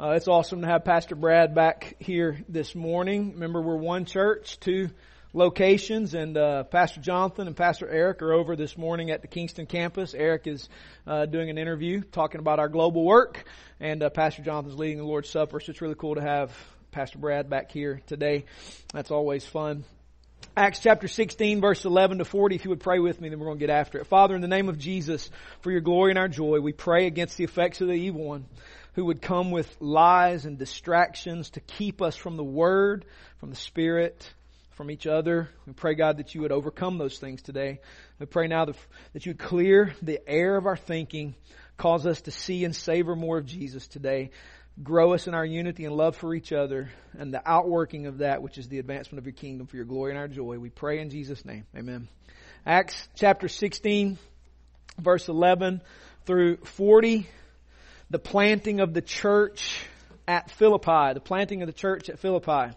Uh, it's awesome to have Pastor Brad back here this morning. Remember, we're one church, two locations, and uh, Pastor Jonathan and Pastor Eric are over this morning at the Kingston campus. Eric is uh, doing an interview talking about our global work, and uh, Pastor Jonathan's leading the Lord's Supper. So it's really cool to have Pastor Brad back here today. That's always fun. Acts chapter 16 verse 11 to 40, if you would pray with me, then we're going to get after it. Father, in the name of Jesus, for your glory and our joy, we pray against the effects of the evil one who would come with lies and distractions to keep us from the Word, from the Spirit, from each other. We pray, God, that you would overcome those things today. We pray now that, you would clear the air of our thinking, cause us to see and savor more of Jesus today. Grow us in our unity and love for each other and the outworking of that, which is the advancement of your kingdom for your glory and our joy. We pray in Jesus' name. Amen. Acts chapter 16, verse 11 through 40 the planting of the church at Philippi, the planting of the church at Philippi.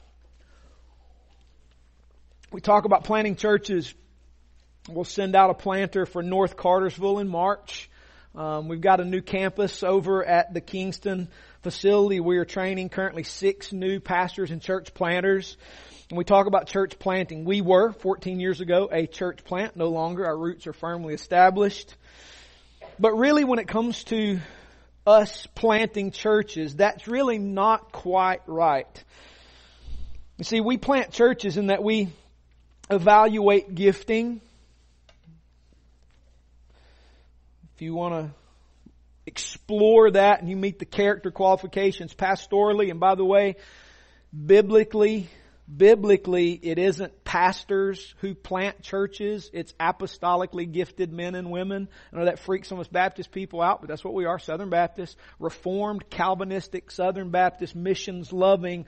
We talk about planting churches. We'll send out a planter for North Cartersville in March. Um, we've got a new campus over at the Kingston facility. We are training currently six new pastors and church planters. And we talk about church planting. We were 14 years ago a church plant. No longer. Our roots are firmly established. But really when it comes to us planting churches. That's really not quite right. You see, we plant churches in that we evaluate gifting. If you want to explore that and you meet the character qualifications pastorally, and by the way, biblically, biblically, it isn't pastors who plant churches. It's apostolically gifted men and women. I know that freaks some of us Baptist people out, but that's what we are. Southern Baptists, Reformed, Calvinistic, Southern Baptist, missions loving,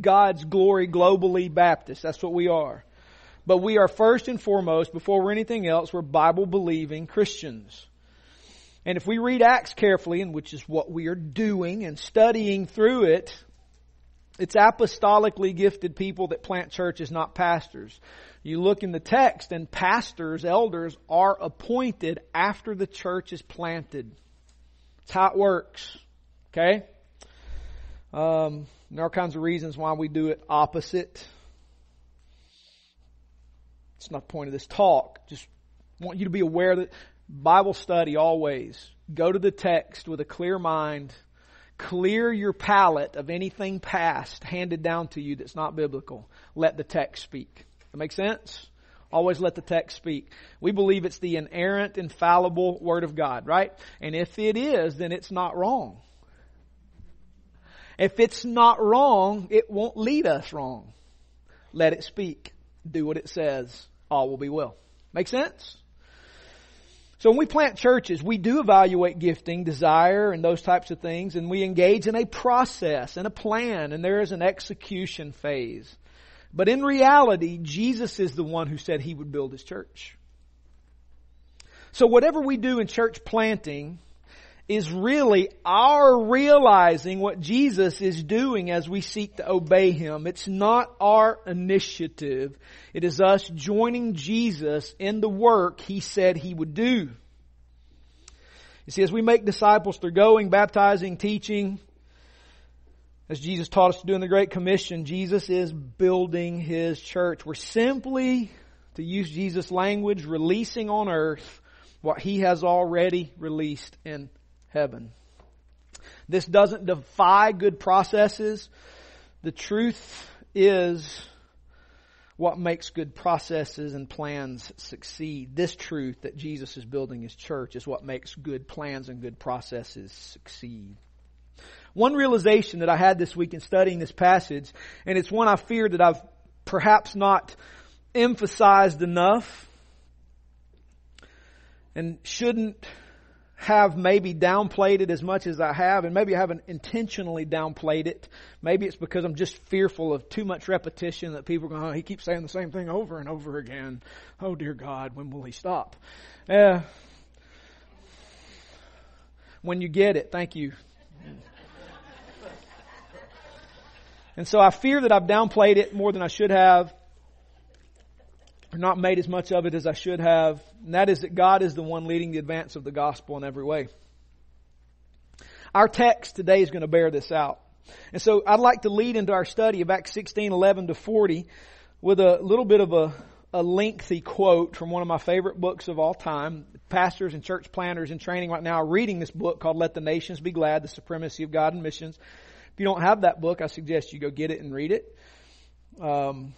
God's glory globally Baptist. That's what we are. But we are first and foremost, before we're anything else, we're Bible believing Christians. And if we read Acts carefully, and which is what we are doing and studying through it, it's apostolically gifted people that plant churches, not pastors. You look in the text and pastors, elders are appointed after the church is planted. That's how it works. Okay? Um, there are kinds of reasons why we do it opposite. It's not the point of this talk. Just want you to be aware that Bible study always go to the text with a clear mind Clear your palate of anything past handed down to you that's not biblical. Let the text speak. That make sense? Always let the text speak. We believe it's the inerrant, infallible Word of God, right? And if it is, then it's not wrong. If it's not wrong, it won't lead us wrong. Let it speak. Do what it says. All will be well. Make sense? So when we plant churches, we do evaluate gifting, desire, and those types of things, and we engage in a process and a plan, and there is an execution phase. But in reality, Jesus is the one who said he would build his church. So whatever we do in church planting, is really our realizing what Jesus is doing as we seek to obey Him. It's not our initiative. It is us joining Jesus in the work He said He would do. You see, as we make disciples through going, baptizing, teaching, as Jesus taught us to do in the Great Commission, Jesus is building His church. We're simply, to use Jesus' language, releasing on earth what He has already released in heaven. This doesn't defy good processes. The truth is what makes good processes and plans succeed. This truth that Jesus is building his church is what makes good plans and good processes succeed. One realization that I had this week in studying this passage, and it's one I fear that I've perhaps not emphasized enough and shouldn't have maybe downplayed it as much as I have, and maybe I haven't intentionally downplayed it. Maybe it's because I'm just fearful of too much repetition that people are going, oh, he keeps saying the same thing over and over again. Oh dear God, when will he stop? Uh, when you get it, thank you. And so I fear that I've downplayed it more than I should have or not made as much of it as I should have, and that is that God is the one leading the advance of the gospel in every way. Our text today is going to bear this out. And so I'd like to lead into our study of Acts 16, 11 to 40 with a little bit of a, a lengthy quote from one of my favorite books of all time. Pastors and church planners in training right now are reading this book called Let the Nations Be Glad, The Supremacy of God and Missions. If you don't have that book, I suggest you go get it and read it. Um,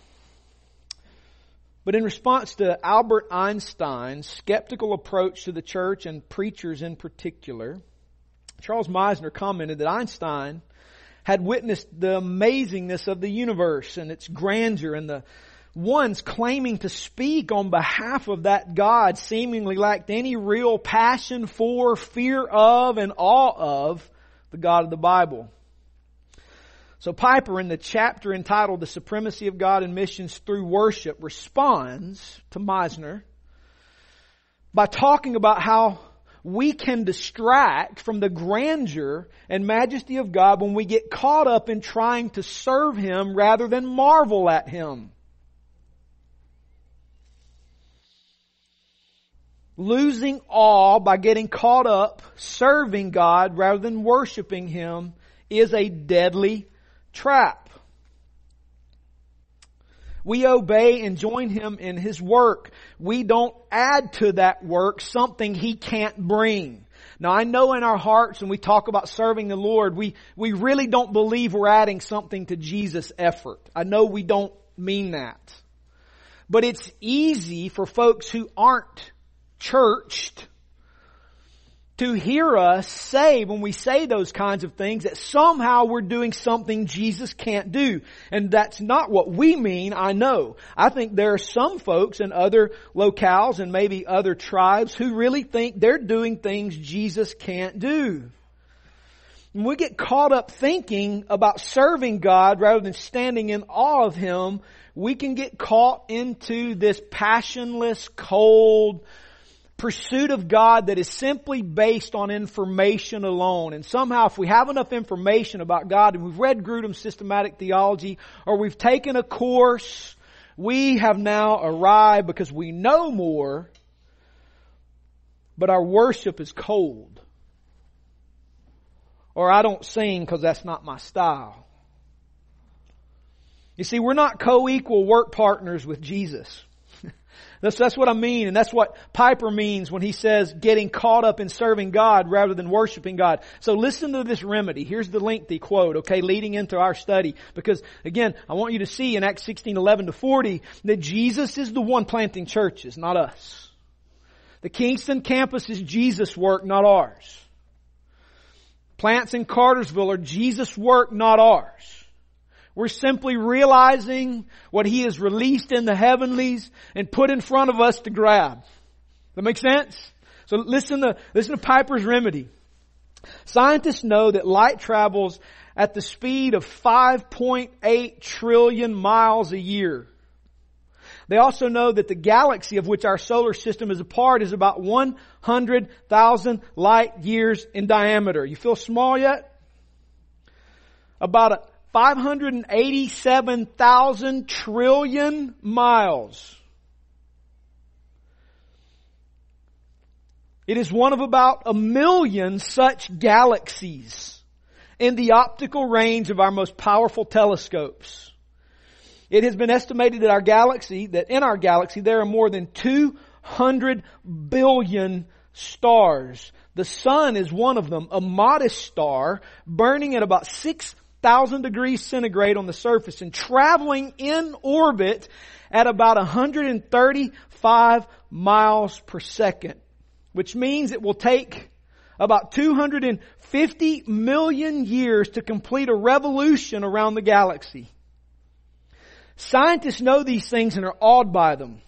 but in response to Albert Einstein's skeptical approach to the church and preachers in particular, Charles Misner commented that Einstein had witnessed the amazingness of the universe and its grandeur and the ones claiming to speak on behalf of that God seemingly lacked any real passion for, fear of, and awe of the God of the Bible. So Piper in the chapter entitled The Supremacy of God in Missions Through Worship responds to Misner by talking about how we can distract from the grandeur and majesty of God when we get caught up in trying to serve Him rather than marvel at Him. Losing awe by getting caught up serving God rather than worshiping Him is a deadly trap. We obey and join Him in His work. We don't add to that work something He can't bring. Now I know in our hearts when we talk about serving the Lord, we, we really don't believe we're adding something to Jesus' effort. I know we don't mean that. But it's easy for folks who aren't churched to hear us say when we say those kinds of things that somehow we're doing something Jesus can't do. And that's not what we mean, I know. I think there are some folks in other locales and maybe other tribes who really think they're doing things Jesus can't do. When we get caught up thinking about serving God rather than standing in awe of Him, we can get caught into this passionless, cold, pursuit of God that is simply based on information alone. And somehow if we have enough information about God and we've read Grudem's systematic theology or we've taken a course, we have now arrived because we know more, but our worship is cold. Or I don't sing because that's not my style. You see, we're not co-equal work partners with Jesus. That's, that's what I mean, and that's what Piper means when he says getting caught up in serving God rather than worshiping God. So listen to this remedy. Here's the lengthy quote, okay, leading into our study. Because again, I want you to see in Acts 16, 11 to 40 that Jesus is the one planting churches, not us. The Kingston campus is Jesus' work, not ours. Plants in Cartersville are Jesus' work, not ours. We're simply realizing what He has released in the heavenlies and put in front of us to grab. That makes sense? So listen to, listen to Piper's remedy. Scientists know that light travels at the speed of 5.8 trillion miles a year. They also know that the galaxy of which our solar system is a part is about 100,000 light years in diameter. You feel small yet? About a 587,000 trillion miles. It is one of about a million such galaxies in the optical range of our most powerful telescopes. It has been estimated that our galaxy, that in our galaxy there are more than 200 billion stars. The sun is one of them, a modest star burning at about 6 thousand degrees centigrade on the surface and traveling in orbit at about 135 miles per second, which means it will take about 250 million years to complete a revolution around the galaxy. Scientists know these things and are awed by them.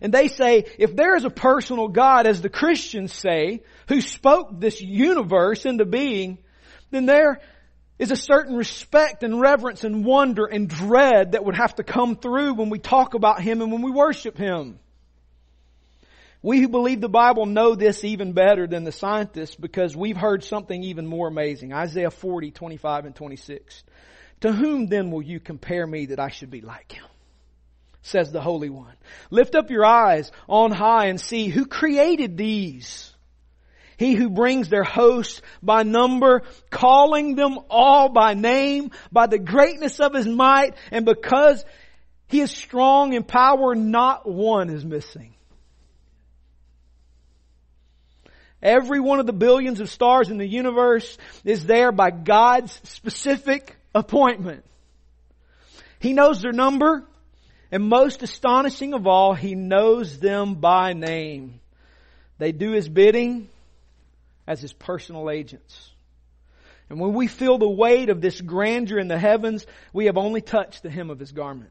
And they say, if there is a personal God, as the Christians say, who spoke this universe into being, then there is a certain respect and reverence and wonder and dread that would have to come through when we talk about Him and when we worship Him. We who believe the Bible know this even better than the scientists because we've heard something even more amazing. Isaiah 40, 25 and 26. To whom then will you compare me that I should be like Him? Says the Holy One. Lift up your eyes on high and see who created these He who brings their hosts by number, calling them all by name, by the greatness of his might, and because he is strong in power, not one is missing. Every one of the billions of stars in the universe is there by God's specific appointment. He knows their number, and most astonishing of all, He knows them by name. They do His bidding as His personal agents. And when we feel the weight of this grandeur in the heavens, we have only touched the hem of His garment.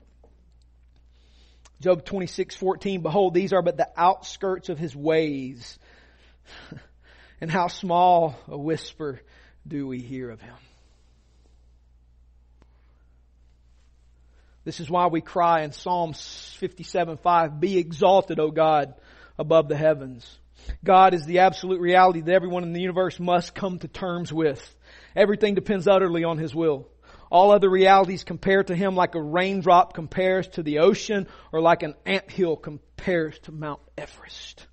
Job 26, 14, behold, these are but the outskirts of His ways and how small a whisper do we hear of him. This is why we cry in Psalm 57 5, Be exalted, O God, above the heavens. God is the absolute reality that everyone in the universe must come to terms with. Everything depends utterly on His will. All other realities compare to Him like a raindrop compares to the ocean or like an ant hill compares to Mount Everest.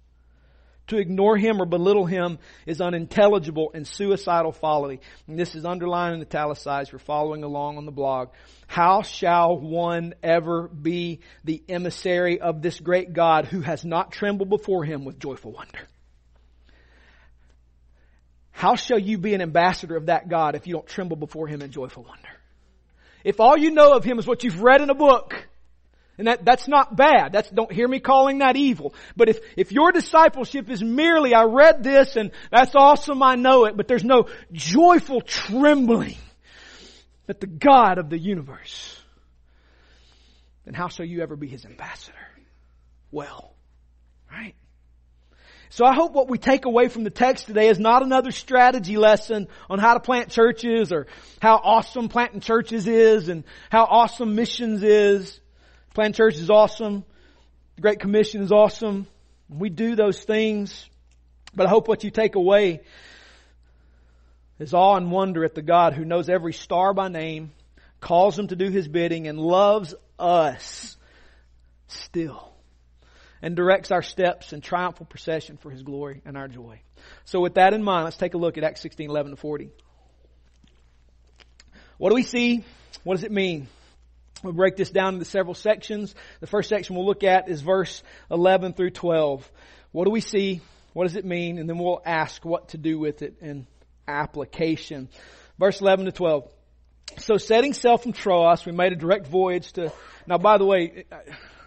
To ignore him or belittle him is unintelligible and suicidal folly. And this is underlined and italicized for following along on the blog. How shall one ever be the emissary of this great God who has not trembled before him with joyful wonder? How shall you be an ambassador of that God if you don't tremble before him in joyful wonder? If all you know of him is what you've read in a book, and that, that's not bad. That's, don't hear me calling that evil. But if, if your discipleship is merely, I read this and that's awesome, I know it, but there's no joyful trembling that the God of the universe, then how shall you ever be His ambassador? Well, right? So I hope what we take away from the text today is not another strategy lesson on how to plant churches or how awesome planting churches is and how awesome missions is. Plant church is awesome. The Great Commission is awesome. We do those things. But I hope what you take away is awe and wonder at the God who knows every star by name, calls them to do His bidding, and loves us still. And directs our steps in triumphal procession for His glory and our joy. So with that in mind, let's take a look at Acts 16, 11 to 40. What do we see? What does it mean? We'll break this down into several sections. The first section we'll look at is verse 11 through 12. What do we see? What does it mean? And then we'll ask what to do with it in application. Verse 11 to 12. So setting sail from Troas, we made a direct voyage to, now by the way,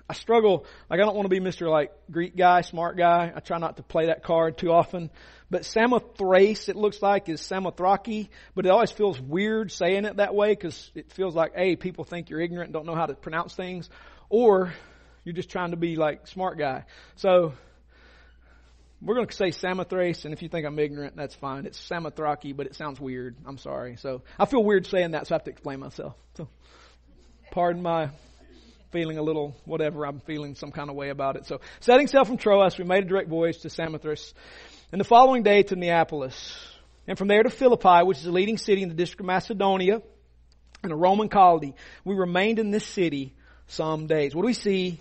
I struggle, like I don't want to be Mr. like Greek guy, smart guy. I try not to play that card too often. But Samothrace, it looks like, is Samothraki, but it always feels weird saying it that way because it feels like, A, people think you're ignorant and don't know how to pronounce things, or you're just trying to be like smart guy. So, we're going to say Samothrace, and if you think I'm ignorant, that's fine. It's Samothraki, but it sounds weird. I'm sorry. So, I feel weird saying that, so I have to explain myself. So, pardon my feeling a little whatever. I'm feeling some kind of way about it. So, setting sail from Troas, we made a direct voyage to Samothrace and the following day to Neapolis. And from there to Philippi, which is a leading city in the district of Macedonia and a Roman colony. We remained in this city some days. What do we see?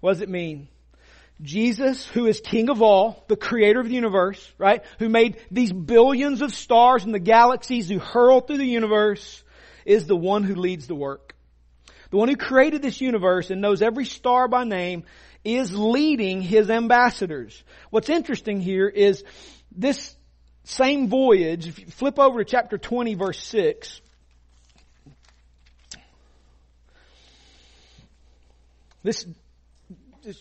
What does it mean? Jesus, who is King of all, the creator of the universe, right? Who made these billions of stars and the galaxies, who hurl through the universe, is the one who leads the work. The one who created this universe and knows every star by name is leading his ambassadors. What's interesting here is this same voyage, if you flip over to chapter 20 verse 6, this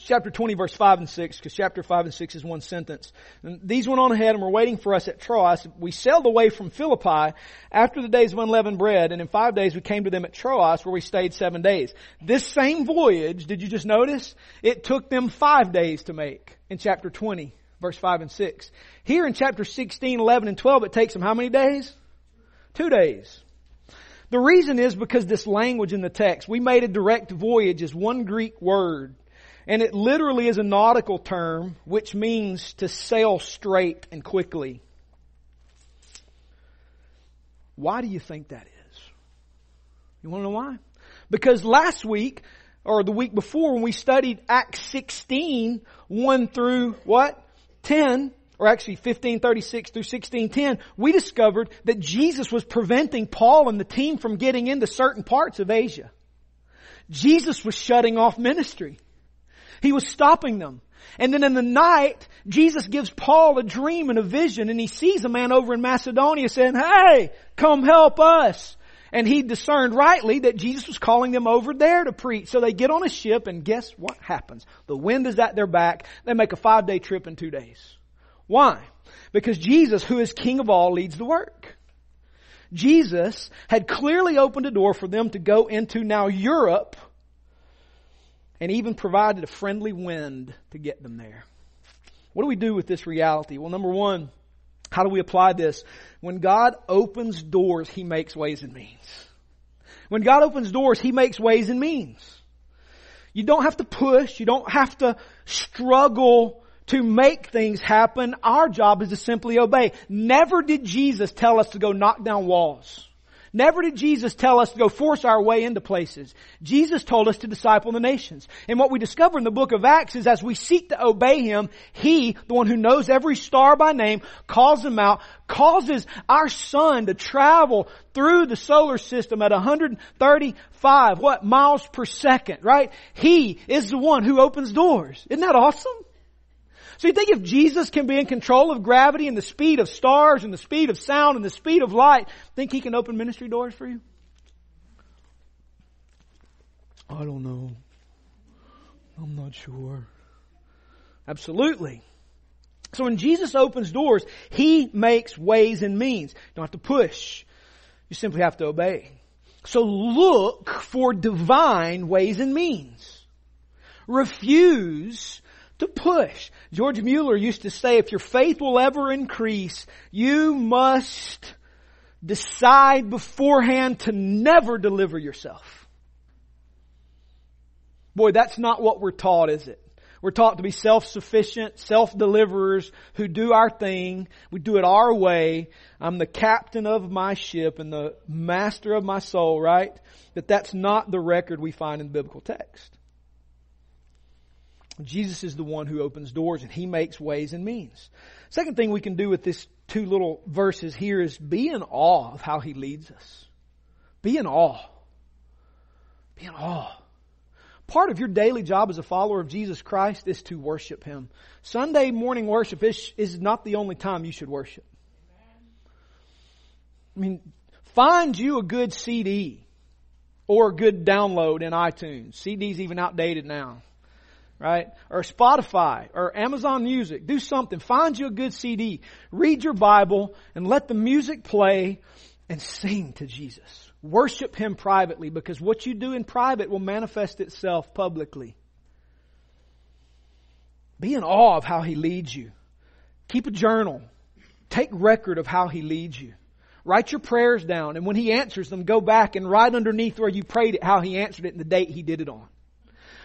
chapter 20 verse 5 and 6 because chapter 5 and 6 is one sentence. And these went on ahead and were waiting for us at Troas. We sailed away from Philippi after the days of unleavened bread and in five days we came to them at Troas where we stayed seven days. This same voyage, did you just notice? It took them five days to make in chapter 20 verse 5 and 6. Here in chapter 16, 11 and 12 it takes them how many days? Two days. The reason is because this language in the text, we made a direct voyage is one Greek word and it literally is a nautical term which means to sail straight and quickly. Why do you think that is? You want to know why? Because last week, or the week before when we studied Acts 16, 1 through what? 10, or actually 1536 through 1610, we discovered that Jesus was preventing Paul and the team from getting into certain parts of Asia. Jesus was shutting off ministry. He was stopping them. And then in the night, Jesus gives Paul a dream and a vision and he sees a man over in Macedonia saying, hey, come help us. And he discerned rightly that Jesus was calling them over there to preach. So they get on a ship and guess what happens? The wind is at their back. They make a five day trip in two days. Why? Because Jesus, who is King of all, leads the work. Jesus had clearly opened a door for them to go into now Europe and even provided a friendly wind to get them there. What do we do with this reality? Well, number one, how do we apply this? When God opens doors, He makes ways and means. When God opens doors, He makes ways and means. You don't have to push. You don't have to struggle to make things happen. Our job is to simply obey. Never did Jesus tell us to go knock down walls. Never did Jesus tell us to go force our way into places. Jesus told us to disciple the nations. And what we discover in the book of Acts is as we seek to obey Him, He, the one who knows every star by name, calls them out, causes our sun to travel through the solar system at 135, what, miles per second, right? He is the one who opens doors. Isn't that awesome? So you think if Jesus can be in control of gravity and the speed of stars and the speed of sound and the speed of light, think he can open ministry doors for you? I don't know. I'm not sure. Absolutely. So when Jesus opens doors, He makes ways and means. You don't have to push. You simply have to obey. So look for divine ways and means. Refuse to push. George Mueller used to say, if your faith will ever increase, you must decide beforehand to never deliver yourself. Boy, that's not what we're taught, is it? We're taught to be self-sufficient, self-deliverers who do our thing. We do it our way. I'm the captain of my ship and the master of my soul, right? But that's not the record we find in the biblical text. Jesus is the one who opens doors and he makes ways and means. Second thing we can do with this two little verses here is be in awe of how he leads us. Be in awe. Be in awe. Part of your daily job as a follower of Jesus Christ is to worship him. Sunday morning worship is, is not the only time you should worship. I mean, find you a good CD or a good download in iTunes. CD's even outdated now right? Or Spotify or Amazon Music. Do something. Find you a good CD. Read your Bible and let the music play and sing to Jesus. Worship Him privately because what you do in private will manifest itself publicly. Be in awe of how He leads you. Keep a journal. Take record of how He leads you. Write your prayers down and when He answers them, go back and write underneath where you prayed it, how He answered it and the date He did it on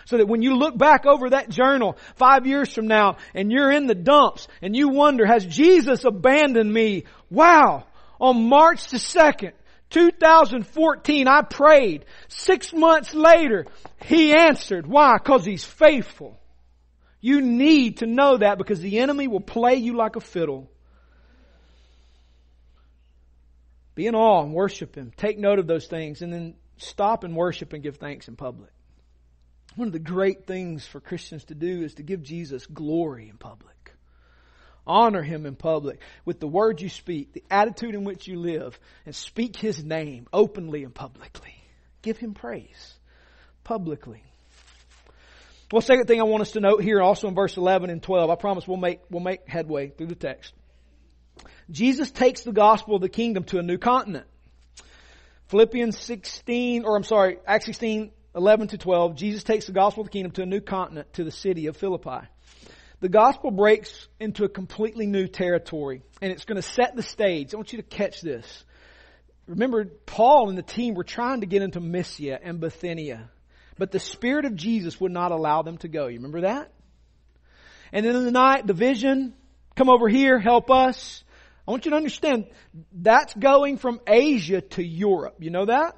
so that when you look back over that journal five years from now and you're in the dumps and you wonder, has Jesus abandoned me? Wow. On March the 2nd, 2014, I prayed. Six months later, He answered. Why? Cause He's faithful. You need to know that because the enemy will play you like a fiddle. Be in awe and worship Him. Take note of those things and then stop and worship and give thanks in public. One of the great things for Christians to do is to give Jesus glory in public. Honor Him in public with the words you speak, the attitude in which you live, and speak His name openly and publicly. Give Him praise publicly. Well, second thing I want us to note here, also in verse 11 and 12, I promise we'll make, we'll make headway through the text. Jesus takes the gospel of the kingdom to a new continent. Philippians 16, or I'm sorry, Acts 16, 11 to 12, Jesus takes the gospel of the kingdom to a new continent, to the city of Philippi. The gospel breaks into a completely new territory, and it's going to set the stage. I want you to catch this. Remember, Paul and the team were trying to get into Mysia and Bithynia, but the Spirit of Jesus would not allow them to go. You remember that? And then in the night, the vision, come over here, help us. I want you to understand, that's going from Asia to Europe. You know that?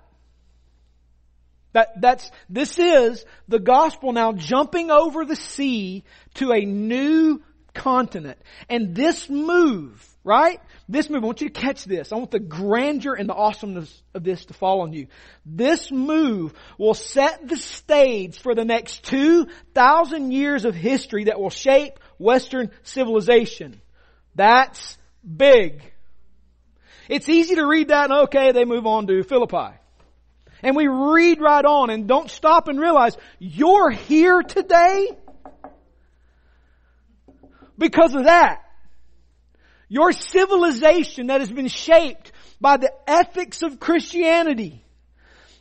That, that's, this is the gospel now jumping over the sea to a new continent. And this move, right? This move, I want you to catch this. I want the grandeur and the awesomeness of this to fall on you. This move will set the stage for the next 2,000 years of history that will shape Western civilization. That's big. It's easy to read that and okay, they move on to Philippi. And we read right on and don't stop and realize you're here today because of that. Your civilization that has been shaped by the ethics of Christianity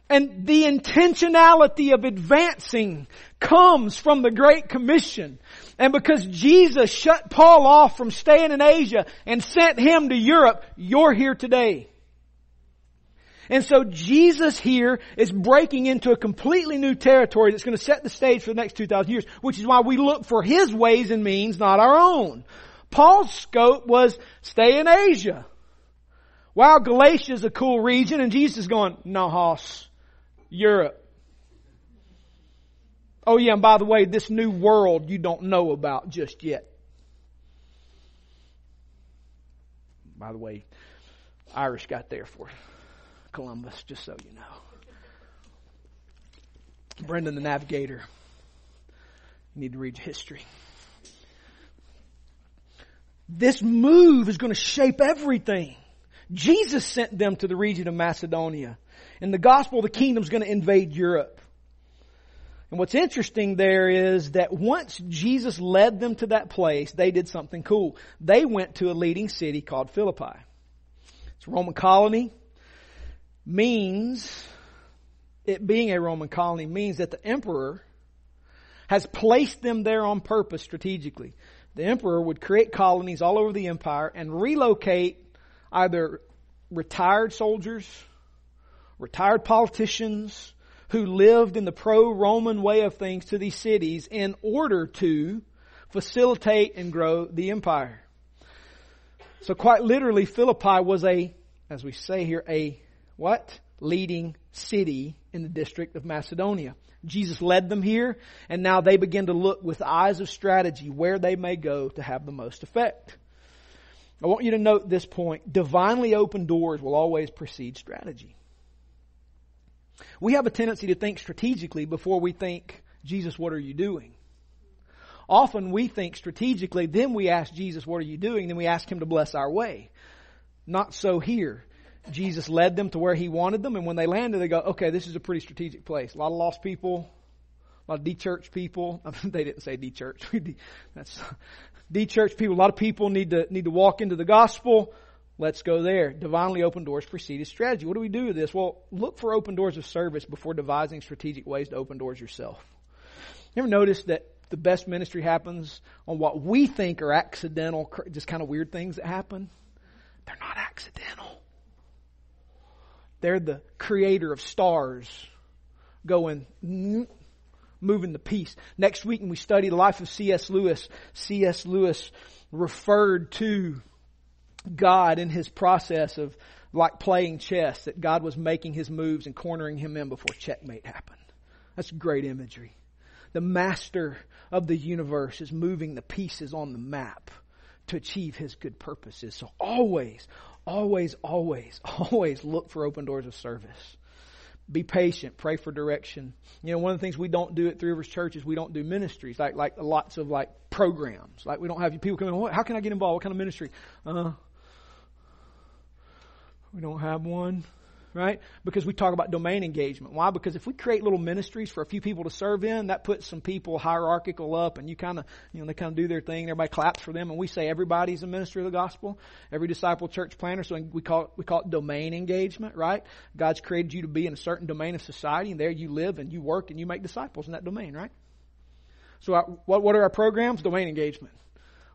and the intentionality of advancing comes from the Great Commission. And because Jesus shut Paul off from staying in Asia and sent him to Europe, you're here today. And so Jesus here is breaking into a completely new territory that's going to set the stage for the next 2,000 years, which is why we look for His ways and means, not our own. Paul's scope was stay in Asia. Wow, Galatia is a cool region and Jesus is going, no, Hoss, Europe. Oh yeah, and by the way, this new world you don't know about just yet. By the way, Irish got there for Columbus, just so you know. Brendan the Navigator. You need to read history. This move is going to shape everything. Jesus sent them to the region of Macedonia. And the gospel the kingdom is going to invade Europe. And what's interesting there is that once Jesus led them to that place, they did something cool. They went to a leading city called Philippi. It's a Roman colony. Means, it being a Roman colony means that the emperor has placed them there on purpose strategically. The emperor would create colonies all over the empire and relocate either retired soldiers, retired politicians, who lived in the pro-Roman way of things to these cities in order to facilitate and grow the empire. So quite literally, Philippi was a, as we say here, a what? Leading city in the district of Macedonia. Jesus led them here, and now they begin to look with eyes of strategy where they may go to have the most effect. I want you to note this point. Divinely open doors will always precede strategy. We have a tendency to think strategically before we think, Jesus, what are you doing? Often we think strategically, then we ask Jesus, what are you doing? Then we ask Him to bless our way. Not so here. Jesus led them to where He wanted them, and when they landed, they go, okay, this is a pretty strategic place. A lot of lost people, a lot of de-churched people. they didn't say de-church. That's de-churched people. A lot of people need to, need to walk into the gospel. Let's go there. Divinely open doors preceded strategy. What do we do with this? Well, look for open doors of service before devising strategic ways to open doors yourself. You ever notice that the best ministry happens on what we think are accidental, just kind of weird things that happen? They're not accidental. They're the creator of stars going, moving the piece. Next week when we study the life of C.S. Lewis, C.S. Lewis referred to God in his process of like playing chess, that God was making his moves and cornering him in before checkmate happened. That's great imagery. The master of the universe is moving the pieces on the map to achieve his good purposes. So always, always, always, always look for open doors of service. Be patient. Pray for direction. You know, one of the things we don't do at Three Rivers Church is we don't do ministries like like lots of like programs. Like we don't have people coming. How can I get involved? What kind of ministry? Uh, we don't have one, right? Because we talk about domain engagement. Why? Because if we create little ministries for a few people to serve in, that puts some people hierarchical up and you kind of, you know, they kind of do their thing. Everybody claps for them and we say everybody's a minister of the gospel. Every disciple church planter. So we call it, we call it domain engagement, right? God's created you to be in a certain domain of society and there you live and you work and you make disciples in that domain, right? So our, what, what are our programs? Domain engagement.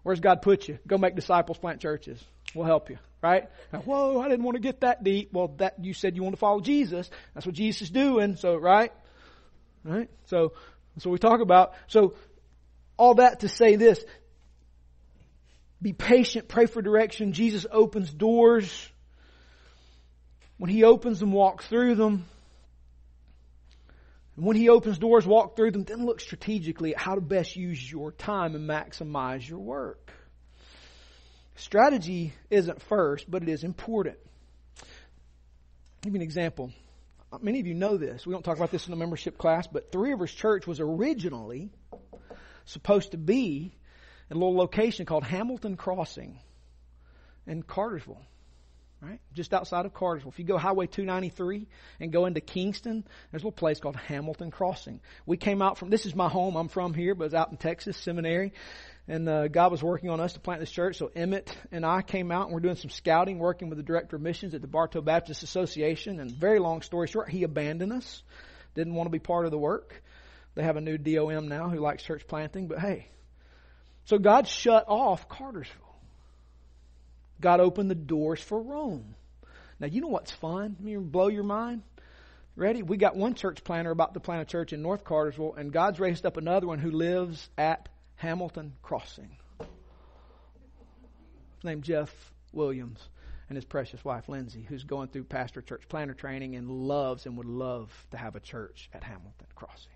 Where's God put you? Go make disciples, plant churches. We'll help you right? Now, whoa, I didn't want to get that deep. Well, that you said you want to follow Jesus. That's what Jesus is doing. So, right, right. So, so we talk about. So, all that to say this: be patient, pray for direction. Jesus opens doors. When He opens them, walk through them. And when he opens doors, walk through them, then look strategically at how to best use your time and maximize your work. Strategy isn't first, but it is important. I'll give you an example. Many of you know this. We don't talk about this in the membership class, but Three Rivers Church was originally supposed to be a little location called Hamilton Crossing in Cartersville right? Just outside of Cartersville. If you go Highway 293 and go into Kingston, there's a little place called Hamilton Crossing. We came out from, this is my home, I'm from here, but it's out in Texas, seminary. And uh, God was working on us to plant this church, so Emmett and I came out and we're doing some scouting, working with the director of missions at the Bartow Baptist Association. And very long story short, he abandoned us, didn't want to be part of the work. They have a new DOM now who likes church planting, but hey. So God shut off Cartersville. God opened the doors for Rome. Now, you know what's fun? I blow your mind? Ready? We got one church planter about to plant a church in North Cartersville, and God's raised up another one who lives at Hamilton Crossing. Named Jeff Williams and his precious wife Lindsay, who's going through pastor church planter training and loves and would love to have a church at Hamilton Crossing.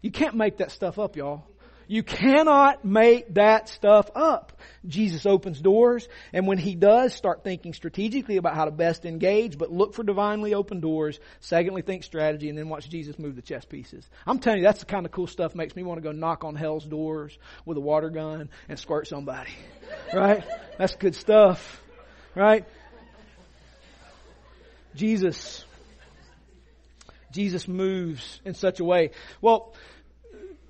You can't make that stuff up, y'all. You cannot make that stuff up. Jesus opens doors, and when He does, start thinking strategically about how to best engage, but look for divinely open doors. Secondly, think strategy, and then watch Jesus move the chess pieces. I'm telling you, that's the kind of cool stuff makes me want to go knock on hell's doors with a water gun and squirt somebody. Right? That's good stuff. Right? Jesus. Jesus moves in such a way. Well,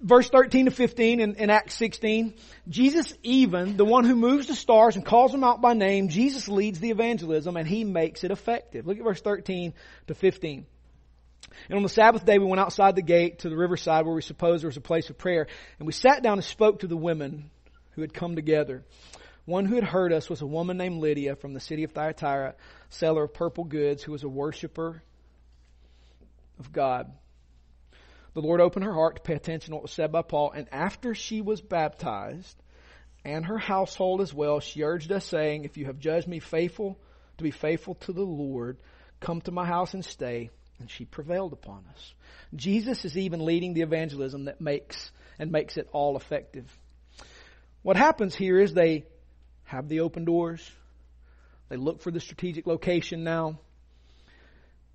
verse 13 to 15 in, in Acts 16, Jesus even, the one who moves the stars and calls them out by name, Jesus leads the evangelism and he makes it effective. Look at verse 13 to 15. And on the Sabbath day we went outside the gate to the riverside where we supposed there was a place of prayer. And we sat down and spoke to the women who had come together. One who had heard us was a woman named Lydia from the city of Thyatira, seller of purple goods, who was a worshiper of God the Lord opened her heart to pay attention to what was said by Paul. And after she was baptized, and her household as well, she urged us, saying, If you have judged me faithful to be faithful to the Lord, come to my house and stay. And she prevailed upon us. Jesus is even leading the evangelism that makes and makes it all effective. What happens here is they have the open doors. They look for the strategic location now.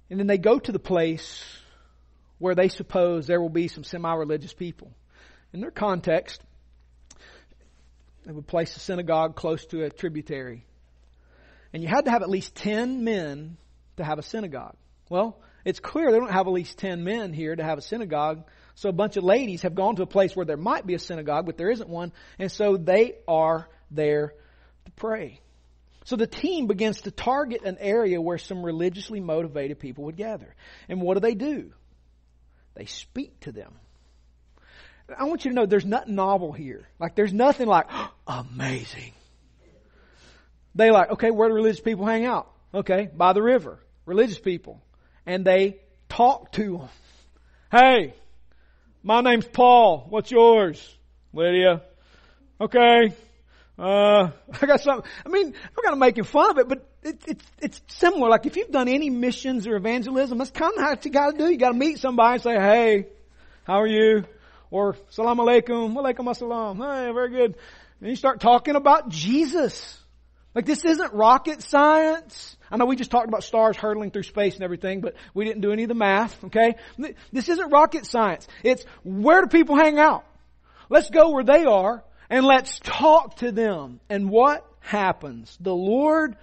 And then they go to the place where they suppose there will be some semi-religious people. In their context, they would place a synagogue close to a tributary. And you had to have at least 10 men to have a synagogue. Well, it's clear they don't have at least 10 men here to have a synagogue. So a bunch of ladies have gone to a place where there might be a synagogue, but there isn't one. And so they are there to pray. So the team begins to target an area where some religiously motivated people would gather. And what do they do? They speak to them. I want you to know there's nothing novel here. Like there's nothing like, oh, amazing. They like, okay, where do religious people hang out? Okay, by the river. Religious people. And they talk to them. Hey, my name's Paul. What's yours? Lydia. Okay. Uh, I got something. I mean, I'm kind of making fun of it, but it's it's it's similar. Like if you've done any missions or evangelism, that's kind of how you got to do. You got to meet somebody and say, "Hey, how are you?" Or "Salam alaikum, alaikum assalam." Hey, very good. And you start talking about Jesus. Like this isn't rocket science. I know we just talked about stars hurtling through space and everything, but we didn't do any of the math, okay? This isn't rocket science. It's where do people hang out? Let's go where they are and let's talk to them. And what happens? The Lord,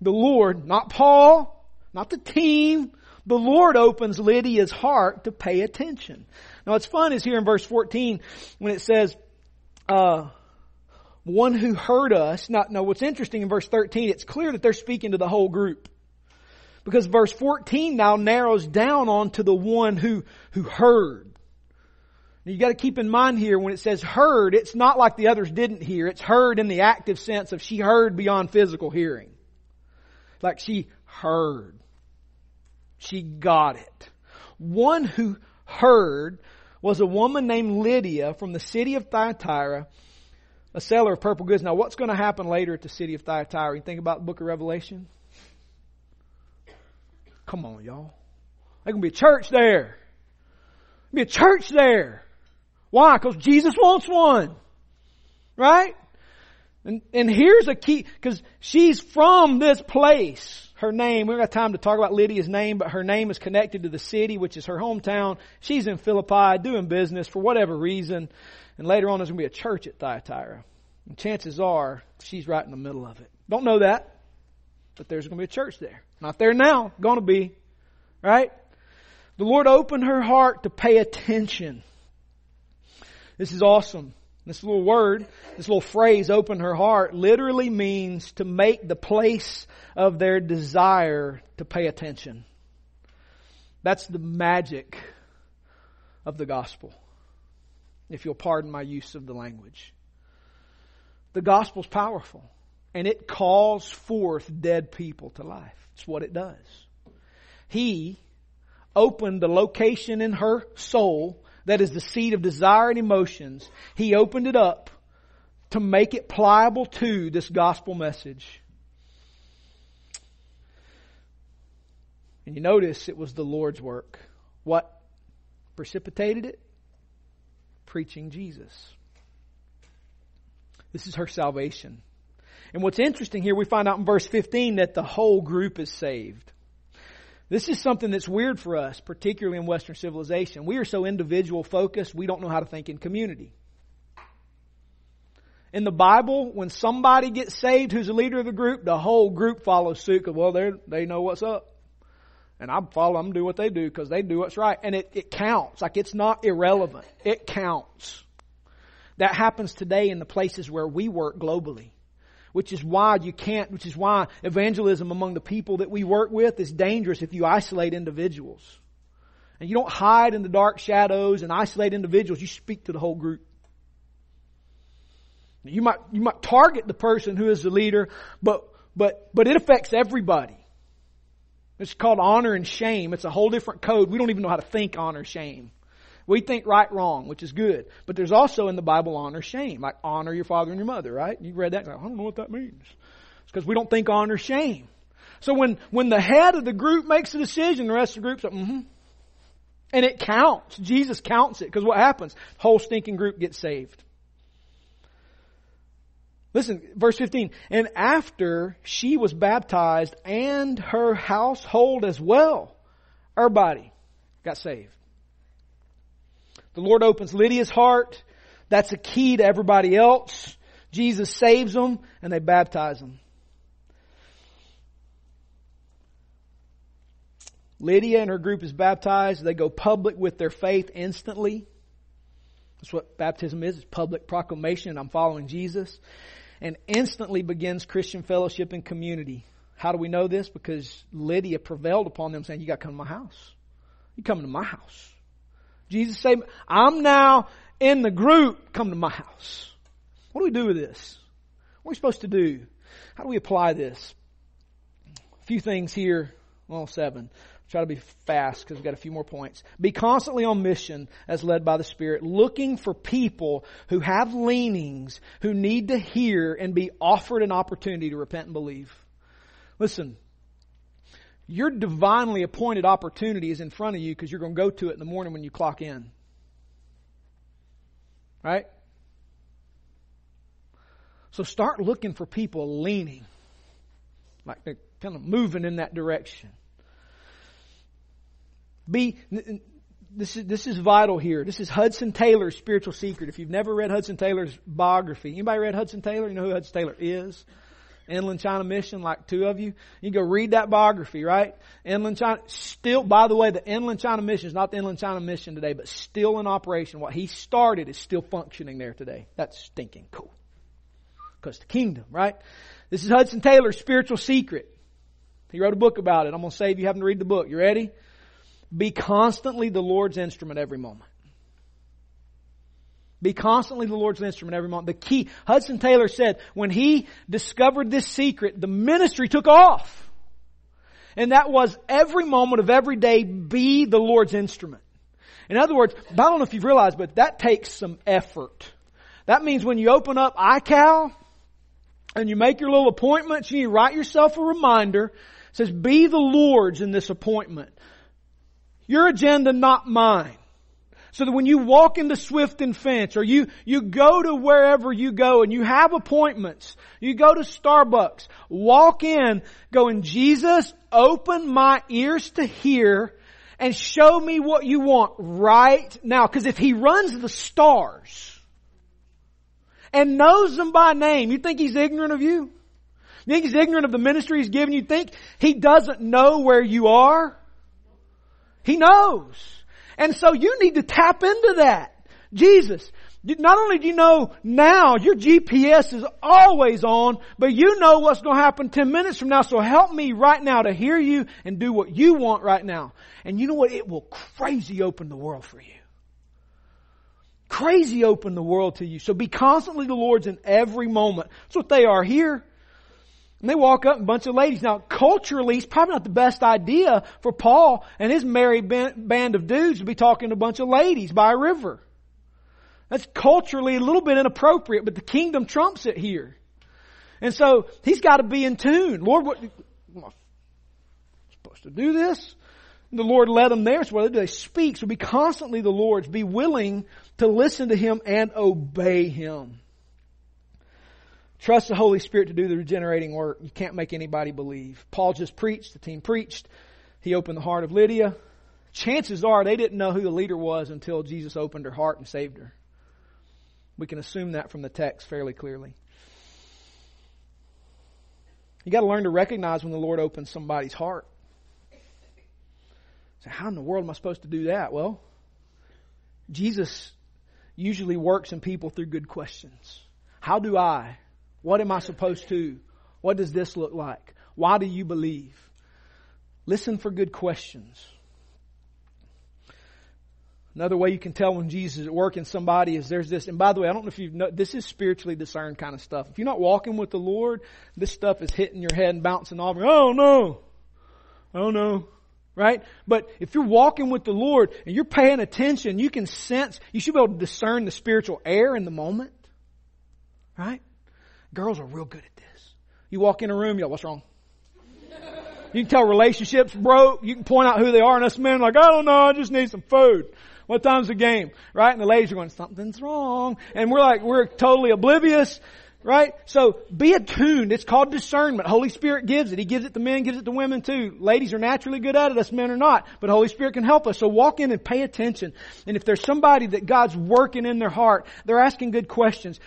the Lord, not Paul, not the team, the Lord opens Lydia's heart to pay attention. Now what's fun is here in verse 14 when it says, uh, one who heard us. Now, now what's interesting in verse 13, it's clear that they're speaking to the whole group. Because verse 14 now narrows down onto the one who, who heard. You got to keep in mind here when it says heard, it's not like the others didn't hear. It's heard in the active sense of she heard beyond physical hearing. Like she heard. She got it. One who heard was a woman named Lydia from the city of Thyatira, a seller of purple goods. Now what's going to happen later at the city of Thyatira? You think about the book of Revelation? Come on, y'all. There's going to be a church there. Be a church there. Why? Because Jesus wants one. Right? And, and here's a key, because she's from this place. Her name, we don't have time to talk about Lydia's name, but her name is connected to the city, which is her hometown. She's in Philippi doing business for whatever reason. And later on there's going to be a church at Thyatira. And chances are she's right in the middle of it. Don't know that, but there's going to be a church there. Not there now, going to be. Right? The Lord opened her heart to pay attention. This is awesome. This little word, this little phrase, open her heart, literally means to make the place of their desire to pay attention. That's the magic of the gospel, if you'll pardon my use of the language. The gospel's powerful, and it calls forth dead people to life. It's what it does. He opened the location in her soul that is the seat of desire and emotions, he opened it up to make it pliable to this gospel message. And you notice it was the Lord's work. What precipitated it? Preaching Jesus. This is her salvation. And what's interesting here, we find out in verse 15 that the whole group is saved. This is something that's weird for us, particularly in Western civilization. We are so individual focused, we don't know how to think in community. In the Bible, when somebody gets saved who's a leader of the group, the whole group follows suit because, well, they they know what's up. And I follow them, do what they do because they do what's right. And it, it counts. Like it's not irrelevant. It counts. That happens today in the places where we work globally which is why you can't, which is why evangelism among the people that we work with is dangerous if you isolate individuals. And you don't hide in the dark shadows and isolate individuals, you speak to the whole group. You might, you might target the person who is the leader, but, but, but it affects everybody. It's called honor and shame. It's a whole different code. We don't even know how to think honor, shame. We think right, wrong, which is good. But there's also in the Bible honor, shame. Like honor your father and your mother, right? You read that? Like, I don't know what that means. It's because we don't think honor, shame. So when, when the head of the group makes a decision, the rest of the group's like, mm-hmm. And it counts. Jesus counts it. Because what happens? Whole stinking group gets saved. Listen, verse 15. And after she was baptized and her household as well, her body got saved. The Lord opens Lydia's heart. That's a key to everybody else. Jesus saves them and they baptize them. Lydia and her group is baptized. They go public with their faith instantly. That's what baptism is. It's public proclamation. I'm following Jesus. And instantly begins Christian fellowship and community. How do we know this? Because Lydia prevailed upon them saying, you gotta come to my house. You come to my house. Jesus say, I'm now in the group. Come to my house. What do we do with this? What are we supposed to do? How do we apply this? A few things here. Well, seven. Try to be fast because we've got a few more points. Be constantly on mission as led by the Spirit, looking for people who have leanings, who need to hear and be offered an opportunity to repent and believe. Listen, your divinely appointed opportunity is in front of you because you're going to go to it in the morning when you clock in. Right? So start looking for people leaning, like they're kind of moving in that direction. Be this is this is vital here. This is Hudson Taylor's spiritual secret. If you've never read Hudson Taylor's biography, anybody read Hudson Taylor? You know who Hudson Taylor is? Inland China Mission, like two of you. You go read that biography, right? Inland China, still, by the way, the Inland China Mission is not the Inland China Mission today, but still in operation. What he started is still functioning there today. That's stinking cool. Because the kingdom, right? This is Hudson Taylor's spiritual secret. He wrote a book about it. I'm going to save you having to read the book. You ready? Be constantly the Lord's instrument every moment. Be constantly the Lord's instrument every moment. The key, Hudson Taylor said, when he discovered this secret, the ministry took off. And that was every moment of every day be the Lord's instrument. In other words, I don't know if you've realized, but that takes some effort. That means when you open up iCal and you make your little appointments, you write yourself a reminder, It says, be the Lord's in this appointment. Your agenda, not mine. So that when you walk into Swift and fence or you, you go to wherever you go and you have appointments, you go to Starbucks, walk in going, Jesus, open my ears to hear and show me what you want right now. Cause if he runs the stars and knows them by name, you think he's ignorant of you? You think he's ignorant of the ministry he's given you? Think he doesn't know where you are? He knows. And so you need to tap into that. Jesus, not only do you know now your GPS is always on, but you know what's going to happen 10 minutes from now. So help me right now to hear you and do what you want right now. And you know what? It will crazy open the world for you. Crazy open the world to you. So be constantly the Lord's in every moment. That's what they are here. And they walk up, a bunch of ladies. Now, culturally, it's probably not the best idea for Paul and his merry band of dudes to be talking to a bunch of ladies by a river. That's culturally a little bit inappropriate, but the kingdom trumps it here. And so, he's got to be in tune. Lord, what, am I supposed to do this? And the Lord led them there. So what they do they speak? So be constantly the Lord's. Be willing to listen to Him and obey Him. Trust the Holy Spirit to do the regenerating work. You can't make anybody believe. Paul just preached, the team preached. He opened the heart of Lydia. Chances are they didn't know who the leader was until Jesus opened her heart and saved her. We can assume that from the text fairly clearly. You got to learn to recognize when the Lord opens somebody's heart. So, how in the world am I supposed to do that? Well, Jesus usually works in people through good questions. How do I what am I supposed to? What does this look like? Why do you believe? Listen for good questions. Another way you can tell when Jesus is at work in somebody is there's this, and by the way, I don't know if you've know, this is spiritually discerned kind of stuff. If you're not walking with the Lord, this stuff is hitting your head and bouncing off. Oh no. Oh no. Right? But if you're walking with the Lord and you're paying attention, you can sense, you should be able to discern the spiritual air in the moment. Right? Girls are real good at this. You walk in a room, go, what's wrong? You can tell relationships broke. You can point out who they are, and us men like, I don't know, I just need some food. What time's the game? Right? And the ladies are going, something's wrong. And we're like, we're totally oblivious. Right? So be attuned. It's called discernment. Holy Spirit gives it. He gives it to men, gives it to women too. Ladies are naturally good at it, us men are not. But Holy Spirit can help us. So walk in and pay attention. And if there's somebody that God's working in their heart, they're asking good questions,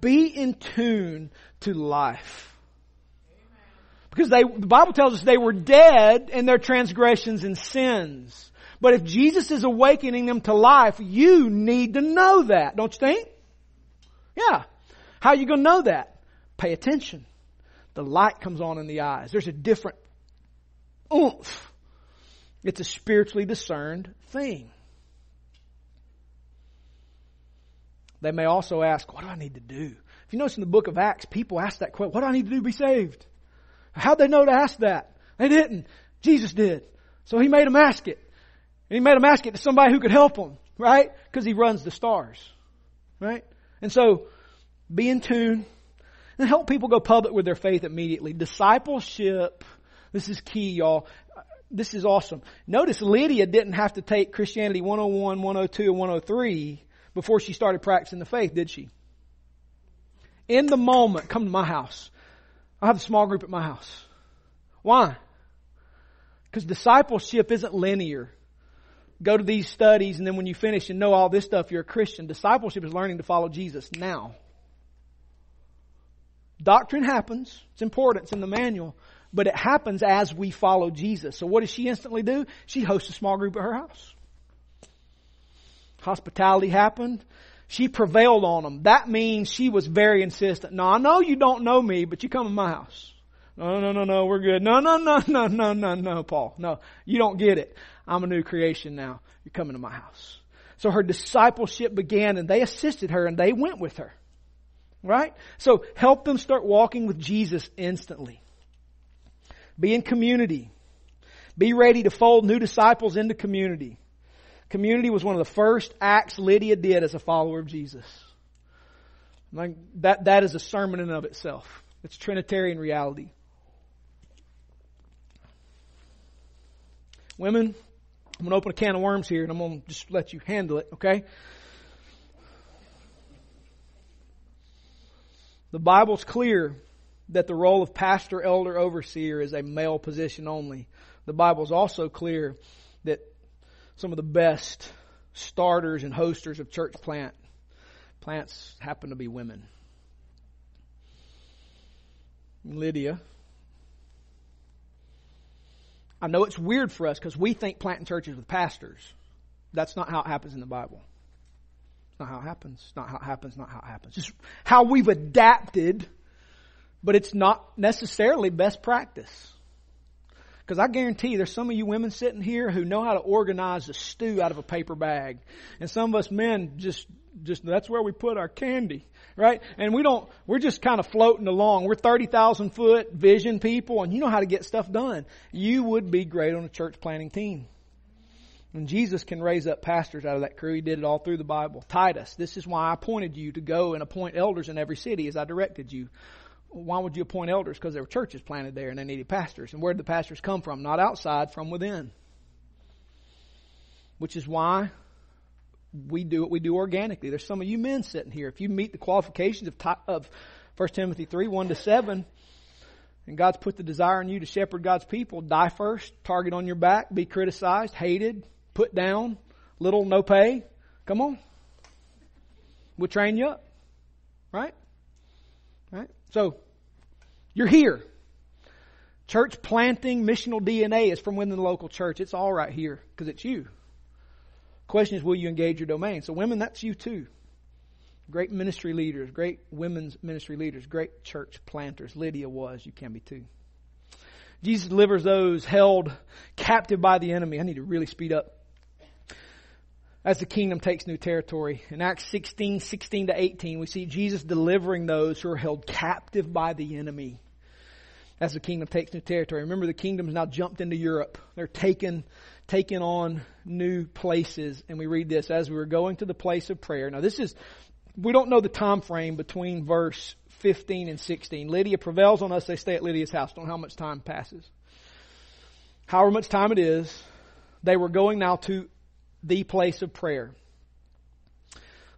be in tune to life. Because they, the Bible tells us they were dead in their transgressions and sins. But if Jesus is awakening them to life, you need to know that, don't you think? Yeah. How are you going to know that? Pay attention. The light comes on in the eyes. There's a different oomph. It's a spiritually discerned thing. They may also ask, what do I need to do? If you notice in the book of Acts, people ask that question, what do I need to do to be saved? How'd they know to ask that? They didn't. Jesus did. So he made them ask it. And he made them ask it to somebody who could help them, right? Because he runs the stars, right? And so be in tune, and help people go public with their faith immediately. Discipleship, this is key, y'all. This is awesome. Notice Lydia didn't have to take Christianity 101, 102, and 103 before she started practicing the faith, did she? In the moment, come to my house. I have a small group at my house. Why? Because discipleship isn't linear. Go to these studies and then when you finish and know all this stuff, you're a Christian. Discipleship is learning to follow Jesus now. Doctrine happens. It's important. It's in the manual. But it happens as we follow Jesus. So what does she instantly do? She hosts a small group at her house. Hospitality happened. She prevailed on them. That means she was very insistent. No, I know you don't know me, but you come in my house. No, no, no, no, we're good. No, no, no, no, no, no, no, Paul. No, you don't get it. I'm a new creation now. You're coming to my house. So her discipleship began and they assisted her and they went with her. Right? So help them start walking with Jesus instantly. Be in community. Be ready to fold new disciples into community. Community was one of the first acts Lydia did as a follower of Jesus. Like that, that is a sermon in of itself. It's Trinitarian reality. Women, I'm going to open a can of worms here and I'm going to just let you handle it, okay? The Bible's clear that the role of pastor, elder, overseer is a male position only. The Bible's also clear that some of the best starters and hosters of church plant plants happen to be women. Lydia. I know it's weird for us because we think planting churches with pastors. That's not how it happens in the Bible. It's not how it happens. Not how it happens. Not how it happens. Just how we've adapted, but it's not necessarily best practice. Because I guarantee there's some of you women sitting here who know how to organize a stew out of a paper bag, and some of us men just just that's where we put our candy, right? And we don't. We're just kind of floating along. We're thirty thousand foot vision people, and you know how to get stuff done. You would be great on a church planting team. And Jesus can raise up pastors out of that crew. He did it all through the Bible. Titus, this is why I appointed you to go and appoint elders in every city as I directed you. Why would you appoint elders? Because there were churches planted there and they needed pastors. And where did the pastors come from? Not outside, from within. Which is why we do what we do organically. There's some of you men sitting here. If you meet the qualifications of, of 1 Timothy 3, 1 to 7, and God's put the desire in you to shepherd God's people, die first, target on your back, be criticized, hated, put down, little, no pay. Come on. We'll train you up. Right? Right? So, you're here. Church planting, missional DNA is from within the local church. It's all right here because it's you. Question is, will you engage your domain? So, women, that's you too. Great ministry leaders, great women's ministry leaders, great church planters. Lydia was. You can be too. Jesus delivers those held captive by the enemy. I need to really speed up as the kingdom takes new territory. In Acts 16, 16 to 18, we see Jesus delivering those who are held captive by the enemy as the kingdom takes new territory. Remember, the kingdom's now jumped into Europe. They're taking, taking on new places. And we read this as we were going to the place of prayer. Now, this is, we don't know the time frame between verse 15 and 16. Lydia prevails on us. They stay at Lydia's house. Don't know how much time passes. However much time it is, they were going now to the place of prayer.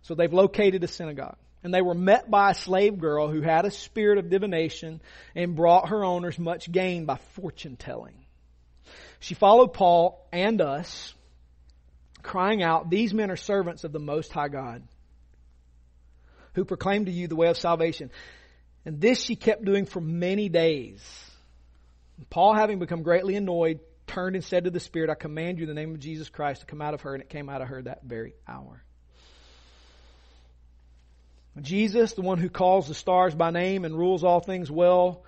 So they've located a synagogue. And they were met by a slave girl who had a spirit of divination and brought her owners much gain by fortune telling. She followed Paul and us, crying out, These men are servants of the Most High God, who proclaim to you the way of salvation. And this she kept doing for many days. Paul, having become greatly annoyed, turned and said to the Spirit, I command you in the name of Jesus Christ to come out of her. And it came out of her that very hour. Jesus, the one who calls the stars by name and rules all things well,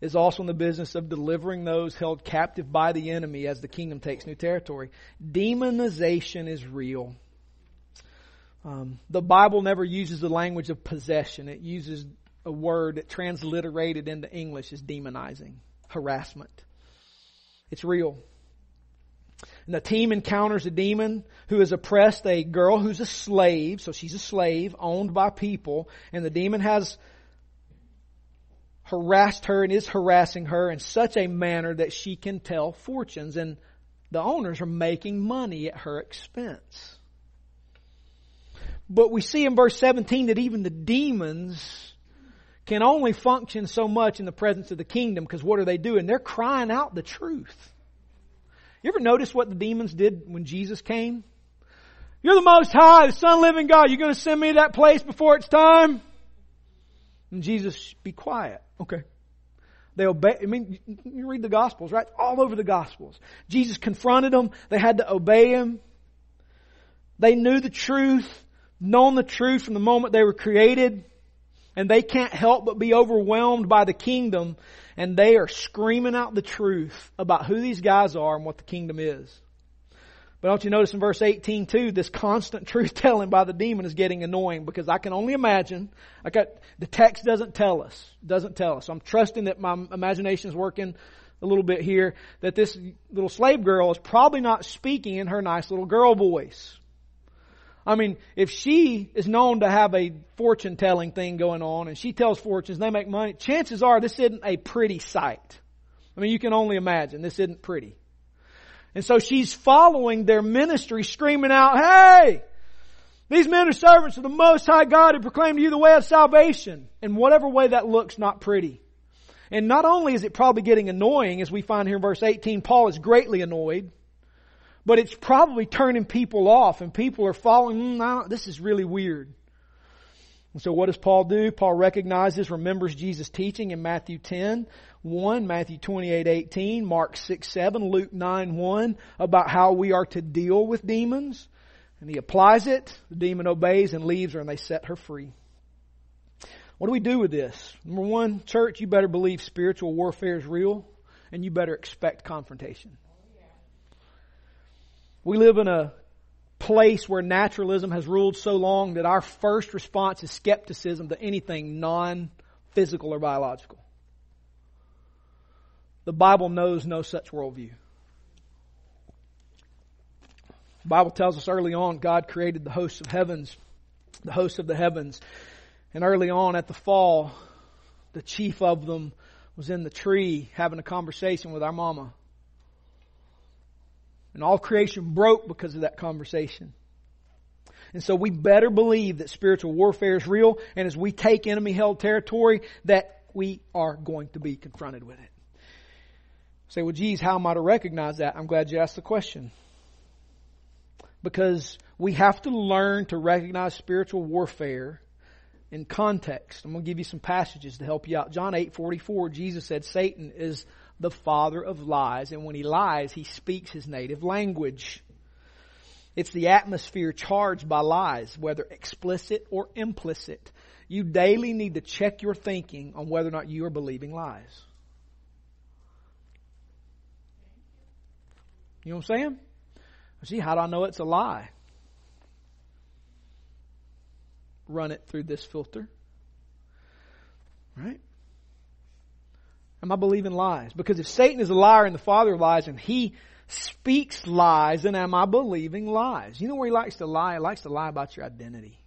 is also in the business of delivering those held captive by the enemy as the kingdom takes new territory. Demonization is real. Um, the Bible never uses the language of possession. It uses a word that transliterated into English is demonizing, harassment. It's real. And the team encounters a demon who has oppressed a girl who's a slave, so she's a slave owned by people, and the demon has harassed her and is harassing her in such a manner that she can tell fortunes, and the owners are making money at her expense. But we see in verse 17 that even the demons can only function so much in the presence of the kingdom because what are they doing? They're crying out the truth. You ever notice what the demons did when Jesus came? You're the most high, the son living God. You're going to send me to that place before it's time? And Jesus, be quiet. Okay. They obey, I mean, you read the Gospels, right? All over the Gospels. Jesus confronted them. They had to obey Him. They knew the truth, known the truth from the moment they were created and they can't help but be overwhelmed by the kingdom and they are screaming out the truth about who these guys are and what the kingdom is. But don't you notice in verse 18 too, this constant truth telling by the demon is getting annoying because I can only imagine, I got, the text doesn't tell us, doesn't tell us. I'm trusting that my imagination is working a little bit here, that this little slave girl is probably not speaking in her nice little girl voice. I mean, if she is known to have a fortune telling thing going on and she tells fortunes, they make money, chances are this isn't a pretty sight. I mean, you can only imagine this isn't pretty. And so she's following their ministry, screaming out, hey! These men are servants of the Most High God who proclaim to you the way of salvation. In whatever way that looks not pretty. And not only is it probably getting annoying, as we find here in verse 18, Paul is greatly annoyed, but it's probably turning people off and people are falling, mm, this is really weird. And so what does Paul do? Paul recognizes, remembers Jesus' teaching in Matthew 10, 1, Matthew 28, 18, Mark 6, 7, Luke 9, 1, about how we are to deal with demons. And he applies it, the demon obeys and leaves her and they set her free. What do we do with this? Number one, church, you better believe spiritual warfare is real and you better expect confrontation. We live in a place where naturalism has ruled so long that our first response is skepticism to anything non-physical or biological. The Bible knows no such worldview. The Bible tells us early on God created the hosts of heavens, the hosts of the heavens. And early on at the fall, the chief of them was in the tree having a conversation with our mama. And all creation broke because of that conversation. And so we better believe that spiritual warfare is real, and as we take enemy held territory, that we are going to be confronted with it. Say, well, geez, how am I to recognize that? I'm glad you asked the question. Because we have to learn to recognize spiritual warfare in context. I'm going to give you some passages to help you out. John 8 44, Jesus said, Satan is the father of lies, and when he lies, he speaks his native language. It's the atmosphere charged by lies, whether explicit or implicit. You daily need to check your thinking on whether or not you are believing lies. You know what I'm saying? See, how do I know it's a lie? Run it through this filter. Right? Am I believing lies? Because if Satan is a liar and the father of lies and he speaks lies, then am I believing lies? You know where he likes to lie? He likes to lie about your identity.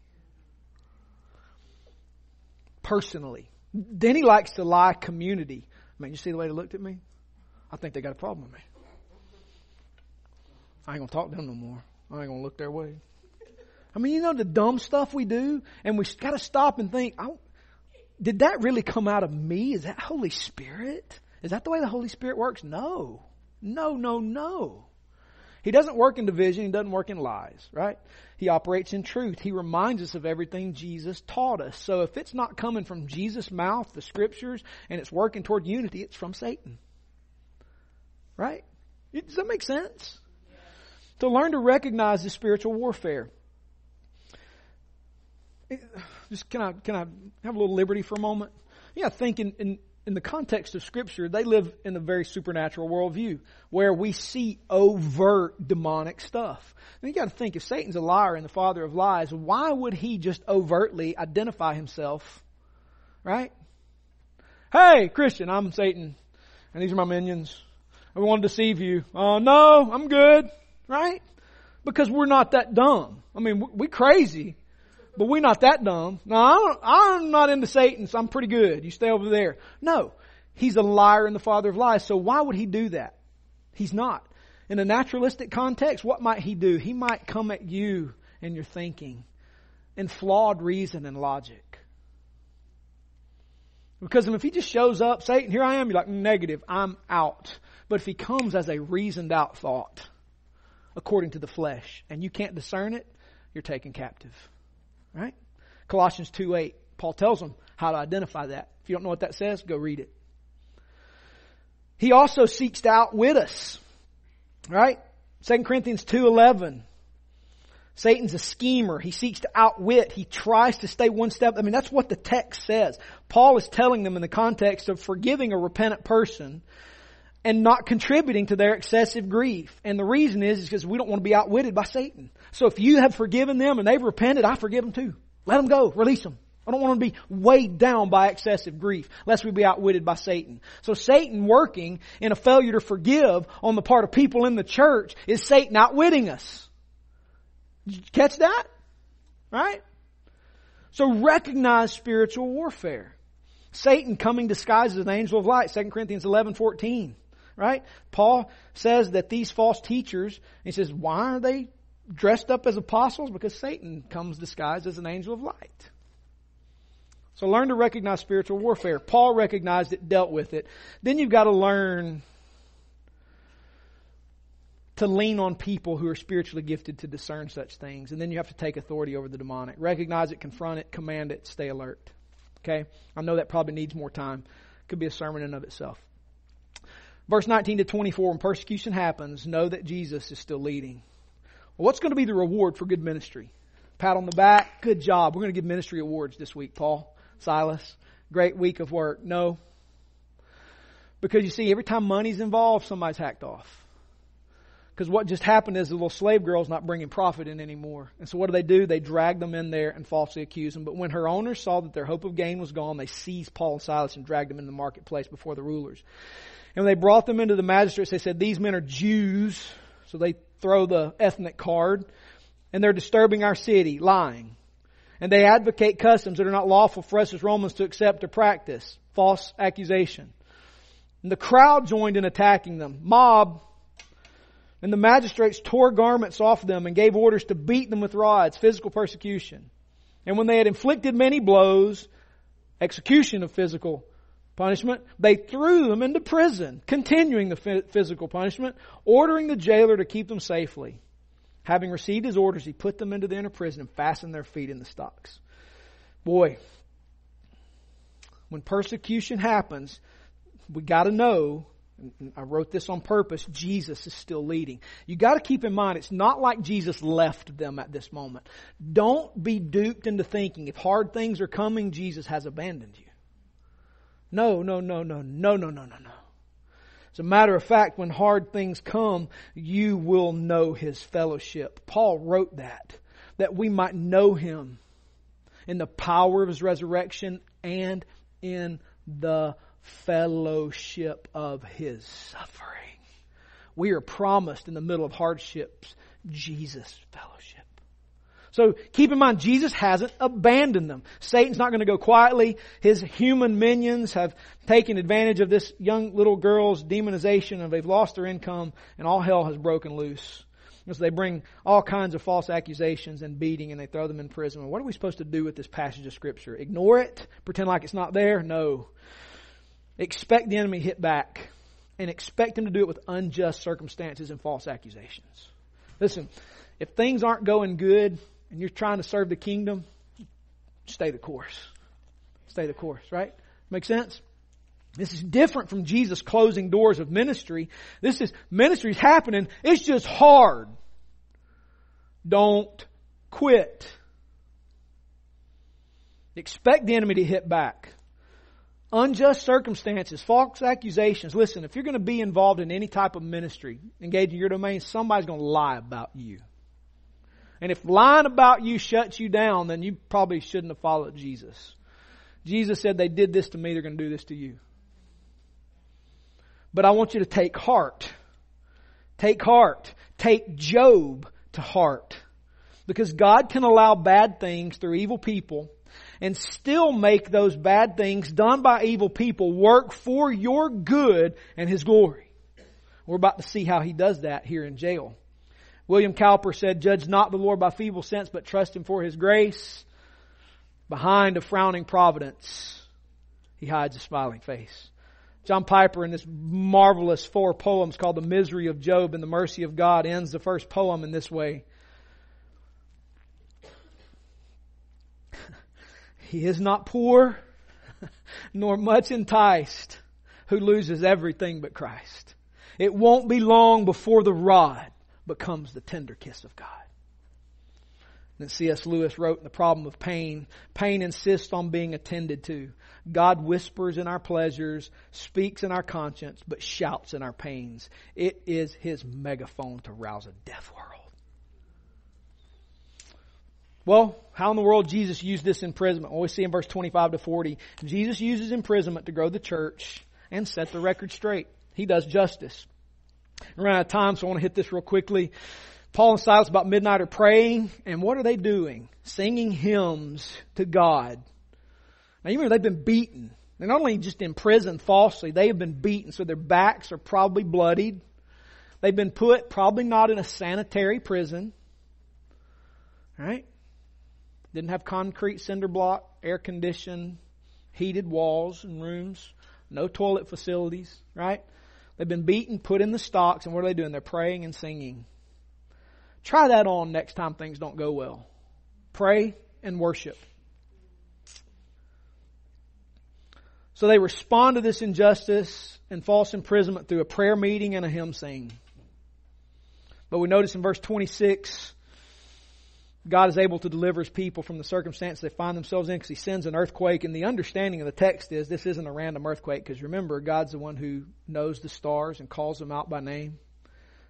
Personally. Then he likes to lie community. Man, you see the way they looked at me? I think they got a problem with me. I ain't gonna talk to them no more. I ain't gonna look their way. I mean, you know the dumb stuff we do, and we gotta stop and think, did that really come out of me? Is that Holy Spirit? Is that the way the Holy Spirit works? No. No, no, no. He doesn't work in division. He doesn't work in lies, right? He operates in truth. He reminds us of everything Jesus taught us. So if it's not coming from Jesus' mouth, the scriptures, and it's working toward unity, it's from Satan. Right? Does that make sense? To learn to recognize the spiritual warfare. Just can I can I have a little liberty for a moment? Yeah, think in, in, in the context of Scripture, they live in a very supernatural worldview where we see overt demonic stuff. And you got to think if Satan's a liar and the father of lies, why would he just overtly identify himself? Right? Hey, Christian, I'm Satan, and these are my minions. I want to deceive you. Oh, uh, no, I'm good right? Because we're not that dumb. I mean, we crazy, but we're not that dumb. No, I'm not into Satan, so I'm pretty good. You stay over there. No, he's a liar and the father of lies. So why would he do that? He's not. In a naturalistic context, what might he do? He might come at you and your thinking in flawed reason and logic. Because if he just shows up, Satan, here I am, you're like, negative, I'm out. But if he comes as a reasoned out thought, according to the flesh, and you can't discern it, you're taken captive. Right? Colossians 2 8, Paul tells them how to identify that. If you don't know what that says, go read it. He also seeks to outwit us. Right? 2 Corinthians 2.11. Satan's a schemer. He seeks to outwit. He tries to stay one step. I mean, that's what the text says. Paul is telling them in the context of forgiving a repentant person and not contributing to their excessive grief. And the reason is, is because we don't want to be outwitted by Satan. So if you have forgiven them and they've repented, I forgive them too. Let them go. Release them. I don't want to be weighed down by excessive grief, lest we be outwitted by Satan. So Satan working in a failure to forgive on the part of people in the church is Satan outwitting us. Did you catch that? Right? So recognize spiritual warfare. Satan coming disguised as an angel of light, 2 Corinthians 11, 14. right? Paul says that these false teachers, he says, why are they dressed up as apostles? Because Satan comes disguised as an angel of light. So learn to recognize spiritual warfare. Paul recognized it, dealt with it. Then you've got to learn to lean on people who are spiritually gifted to discern such things. And then you have to take authority over the demonic. Recognize it, confront it, command it, stay alert. Okay? I know that probably needs more time. Could be a sermon in of itself. Verse 19 to 24, when persecution happens, know that Jesus is still leading. What's going to be the reward for good ministry? Pat on the back. Good job. We're going to give ministry awards this week, Paul, Silas. Great week of work. No. Because you see, every time money's involved, somebody's hacked off. Because what just happened is the little slave girl's not bringing profit in anymore. And so what do they do? They drag them in there and falsely accuse them. But when her owners saw that their hope of gain was gone, they seized Paul and Silas and dragged them in the marketplace before the rulers. And when they brought them into the magistrates, they said, these men are Jews. So they throw the ethnic card. And they're disturbing our city, lying. And they advocate customs that are not lawful for us as Romans to accept or practice. False accusation. And the crowd joined in attacking them. Mob and the magistrates tore garments off them and gave orders to beat them with rods, physical persecution. And when they had inflicted many blows, execution of physical punishment, they threw them into prison, continuing the physical punishment, ordering the jailer to keep them safely. Having received his orders, he put them into the inner prison and fastened their feet in the stocks. Boy, when persecution happens, we gotta know I wrote this on purpose. Jesus is still leading. You got to keep in mind, it's not like Jesus left them at this moment. Don't be duped into thinking if hard things are coming, Jesus has abandoned you. No, no, no, no, no, no, no, no, no. As a matter of fact, when hard things come, you will know His fellowship. Paul wrote that, that we might know Him in the power of His resurrection and in the fellowship of his suffering. We are promised in the middle of hardships Jesus' fellowship. So keep in mind, Jesus hasn't abandoned them. Satan's not going to go quietly. His human minions have taken advantage of this young little girl's demonization and they've lost their income and all hell has broken loose. So they bring all kinds of false accusations and beating and they throw them in prison. What are we supposed to do with this passage of scripture? Ignore it? Pretend like it's not there? No. Expect the enemy to hit back and expect him to do it with unjust circumstances and false accusations. Listen, if things aren't going good and you're trying to serve the kingdom, stay the course. Stay the course, right? Make sense? This is different from Jesus closing doors of ministry. This is ministry's happening. It's just hard. Don't quit. Expect the enemy to hit back unjust circumstances, false accusations. Listen, if you're going to be involved in any type of ministry, engaging your domain, somebody's going to lie about you. And if lying about you shuts you down, then you probably shouldn't have followed Jesus. Jesus said, they did this to me, they're going to do this to you. But I want you to take heart. Take heart. Take Job to heart. Because God can allow bad things through evil people and still make those bad things done by evil people work for your good and His glory. We're about to see how He does that here in jail. William Cowper said, Judge not the Lord by feeble sense, but trust Him for His grace. Behind a frowning providence, He hides a smiling face. John Piper in this marvelous four poems called The Misery of Job and the Mercy of God ends the first poem in this way. He is not poor, nor much enticed, who loses everything but Christ. It won't be long before the rod becomes the tender kiss of God. Then C.S. Lewis wrote in The Problem of Pain, pain insists on being attended to. God whispers in our pleasures, speaks in our conscience, but shouts in our pains. It is his megaphone to rouse a deaf world. Well, how in the world Jesus used this imprisonment? Well, we see in verse 25 to 40. Jesus uses imprisonment to grow the church and set the record straight. He does justice. We're out of time, so I want to hit this real quickly. Paul and Silas about midnight are praying, and what are they doing? Singing hymns to God. Now, you remember they've been beaten. They're not only just imprisoned falsely, they have been beaten, so their backs are probably bloodied. They've been put probably not in a sanitary prison. Right? Didn't have concrete cinder block, air conditioned, heated walls and rooms, no toilet facilities, right? They've been beaten, put in the stocks, and what are they doing? They're praying and singing. Try that on next time things don't go well. Pray and worship. So they respond to this injustice and false imprisonment through a prayer meeting and a hymn sing. But we notice in verse 26, God is able to deliver his people from the circumstance they find themselves in because he sends an earthquake. And the understanding of the text is this isn't a random earthquake because remember, God's the one who knows the stars and calls them out by name.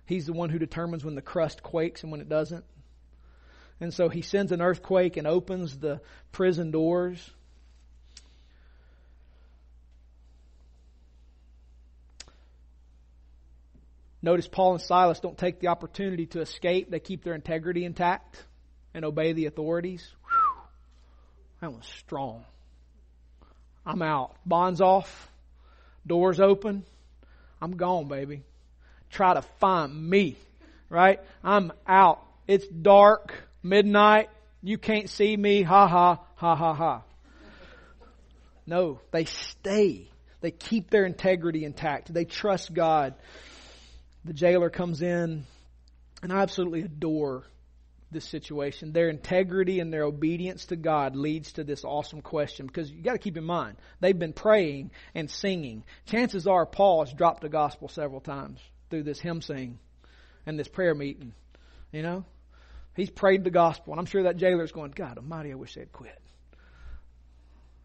He's the one who determines when the crust quakes and when it doesn't. And so he sends an earthquake and opens the prison doors. Notice Paul and Silas don't take the opportunity to escape. They keep their integrity intact and obey the authorities. Whew, that was strong. I'm out. Bonds off. Doors open. I'm gone, baby. Try to find me. Right? I'm out. It's dark. Midnight. You can't see me. Ha ha. Ha ha ha. No, they stay. They keep their integrity intact. They trust God. The jailer comes in, and I absolutely adore this situation. Their integrity and their obedience to God leads to this awesome question because you got to keep in mind, they've been praying and singing. Chances are Paul has dropped the gospel several times through this hymn sing and this prayer meeting. You know? He's prayed the gospel, and I'm sure that jailer's going, God almighty, I wish they'd quit.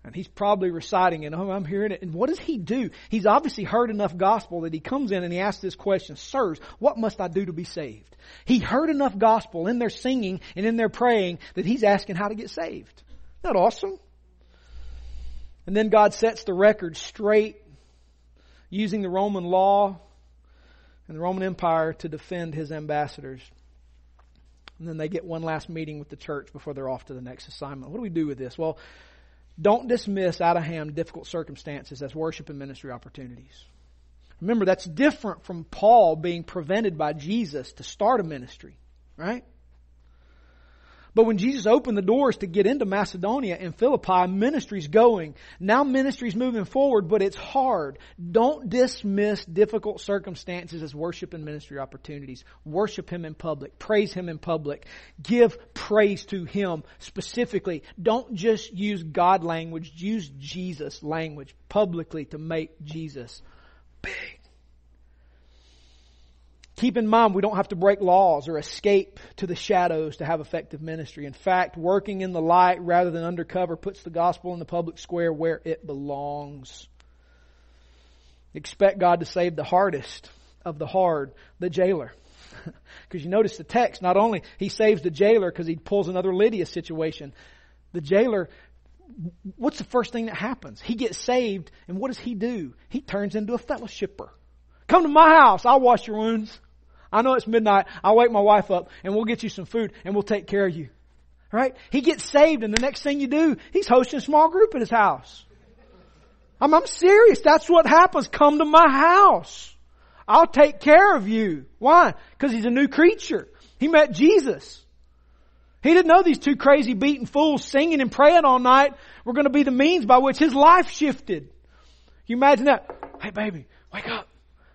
And he's probably reciting it. Oh, I'm hearing it. And what does he do? He's obviously heard enough gospel that he comes in and he asks this question, Sirs, what must I do to be saved? He heard enough gospel in their singing and in their praying that he's asking how to get saved. Isn't that awesome? And then God sets the record straight using the Roman law and the Roman Empire to defend his ambassadors. And then they get one last meeting with the church before they're off to the next assignment. What do we do with this? Well, don't dismiss out of hand difficult circumstances as worship and ministry opportunities. Remember, that's different from Paul being prevented by Jesus to start a ministry, right? But when Jesus opened the doors to get into Macedonia and Philippi, ministry's going. Now ministry's moving forward, but it's hard. Don't dismiss difficult circumstances as worship and ministry opportunities. Worship Him in public. Praise Him in public. Give praise to Him specifically. Don't just use God language, use Jesus language publicly to make Jesus big. Keep in mind, we don't have to break laws or escape to the shadows to have effective ministry. In fact, working in the light rather than undercover puts the gospel in the public square where it belongs. Expect God to save the hardest of the hard, the jailer. Because you notice the text, not only he saves the jailer because he pulls another Lydia situation, the jailer, what's the first thing that happens? He gets saved, and what does he do? He turns into a fellowshipper. Come to my house, I'll wash your wounds. I know it's midnight. I'll wake my wife up and we'll get you some food and we'll take care of you. Right? He gets saved and the next thing you do, he's hosting a small group at his house. I'm, I'm serious. That's what happens. Come to my house. I'll take care of you. Why? Because he's a new creature. He met Jesus. He didn't know these two crazy beaten fools singing and praying all night were going to be the means by which his life shifted. You imagine that? Hey baby, wake up.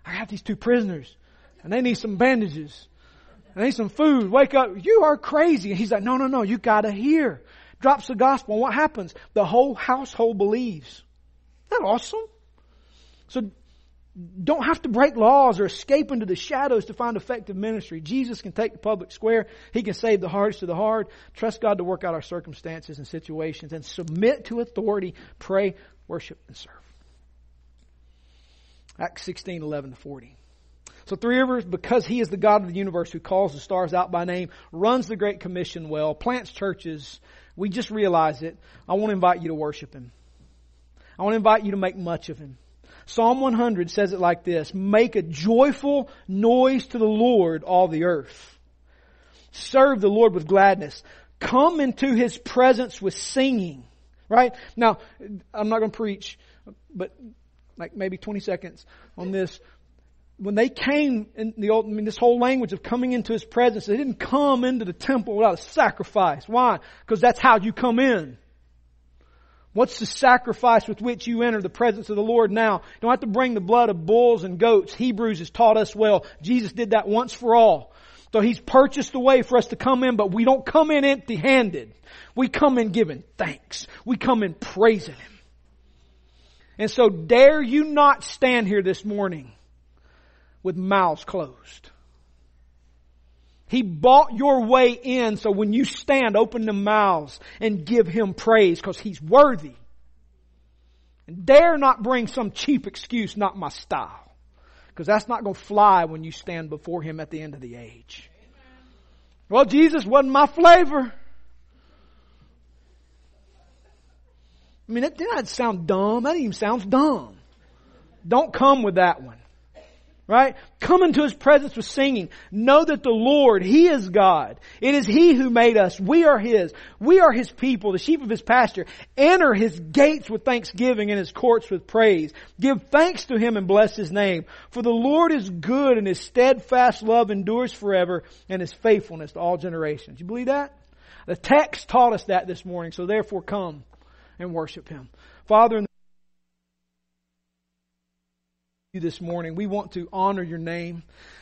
I got these two prisoners and they need some bandages. And they need some food. Wake up. You are crazy. And he's like, no, no, no, you gotta hear. Drops the gospel. And what happens? The whole household believes. Isn't that awesome? So don't have to break laws or escape into the shadows to find effective ministry. Jesus can take the public square. He can save the hardest of the hard. Trust God to work out our circumstances and situations and submit to authority. Pray, worship, and serve. Acts 16, 11 to 40. So Three Rivers, because He is the God of the universe who calls the stars out by name, runs the Great Commission well, plants churches, we just realize it. I want to invite you to worship Him. I want to invite you to make much of Him. Psalm 100 says it like this, make a joyful noise to the Lord, all the earth. Serve the Lord with gladness. Come into His presence with singing. Right? Now, I'm not going to preach but like maybe 20 seconds on this. When they came in the old, I mean, this whole language of coming into His presence, they didn't come into the temple without a sacrifice. Why? Because that's how you come in. What's the sacrifice with which you enter the presence of the Lord now? You don't have to bring the blood of bulls and goats. Hebrews has taught us well. Jesus did that once for all. So He's purchased the way for us to come in, but we don't come in empty handed. We come in giving thanks. We come in praising Him. And so dare you not stand here this morning with mouths closed. He bought your way in, so when you stand, open the mouths and give Him praise because He's worthy. And dare not bring some cheap excuse, not my style. Because that's not going to fly when you stand before Him at the end of the age. Well, Jesus wasn't my flavor. I mean, that not sound dumb. That even sounds dumb. Don't come with that one. Right? Come into His presence with singing. Know that the Lord, He is God. It is He who made us. We are His. We are His people, the sheep of His pasture. Enter His gates with thanksgiving and His courts with praise. Give thanks to Him and bless His name. For the Lord is good and His steadfast love endures forever and His faithfulness to all generations. You believe that? The text taught us that this morning, so therefore come and worship Him. Father, you this morning. We want to honor your name.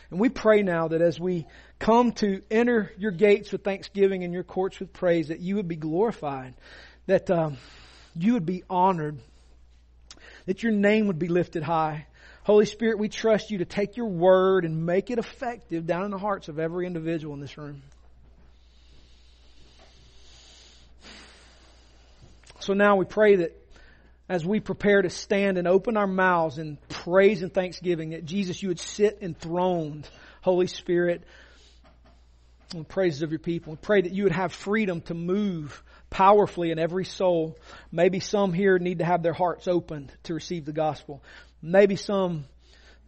And we pray now that as we come to enter your gates with thanksgiving and your courts with praise, that you would be glorified, that um, you would be honored, that your name would be lifted high. Holy Spirit, we trust you to take your word and make it effective down in the hearts of every individual in this room. So now we pray that as we prepare to stand and open our mouths in praise and thanksgiving that Jesus, you would sit enthroned, Holy Spirit, in the praises of your people. We pray that you would have freedom to move powerfully in every soul. Maybe some here need to have their hearts opened to receive the gospel. Maybe some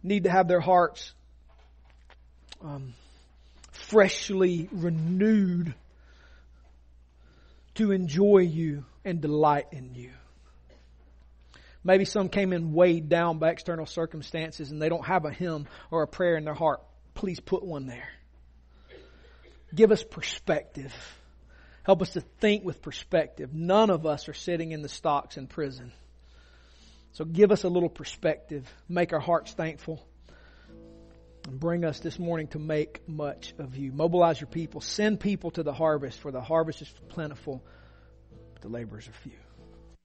need to have their hearts um, freshly renewed to enjoy you and delight in you. Maybe some came in weighed down by external circumstances and they don't have a hymn or a prayer in their heart. Please put one there. Give us perspective. Help us to think with perspective. None of us are sitting in the stocks in prison. So give us a little perspective. Make our hearts thankful. And bring us this morning to make much of you. Mobilize your people. Send people to the harvest, for the harvest is plentiful, but the laborers are few.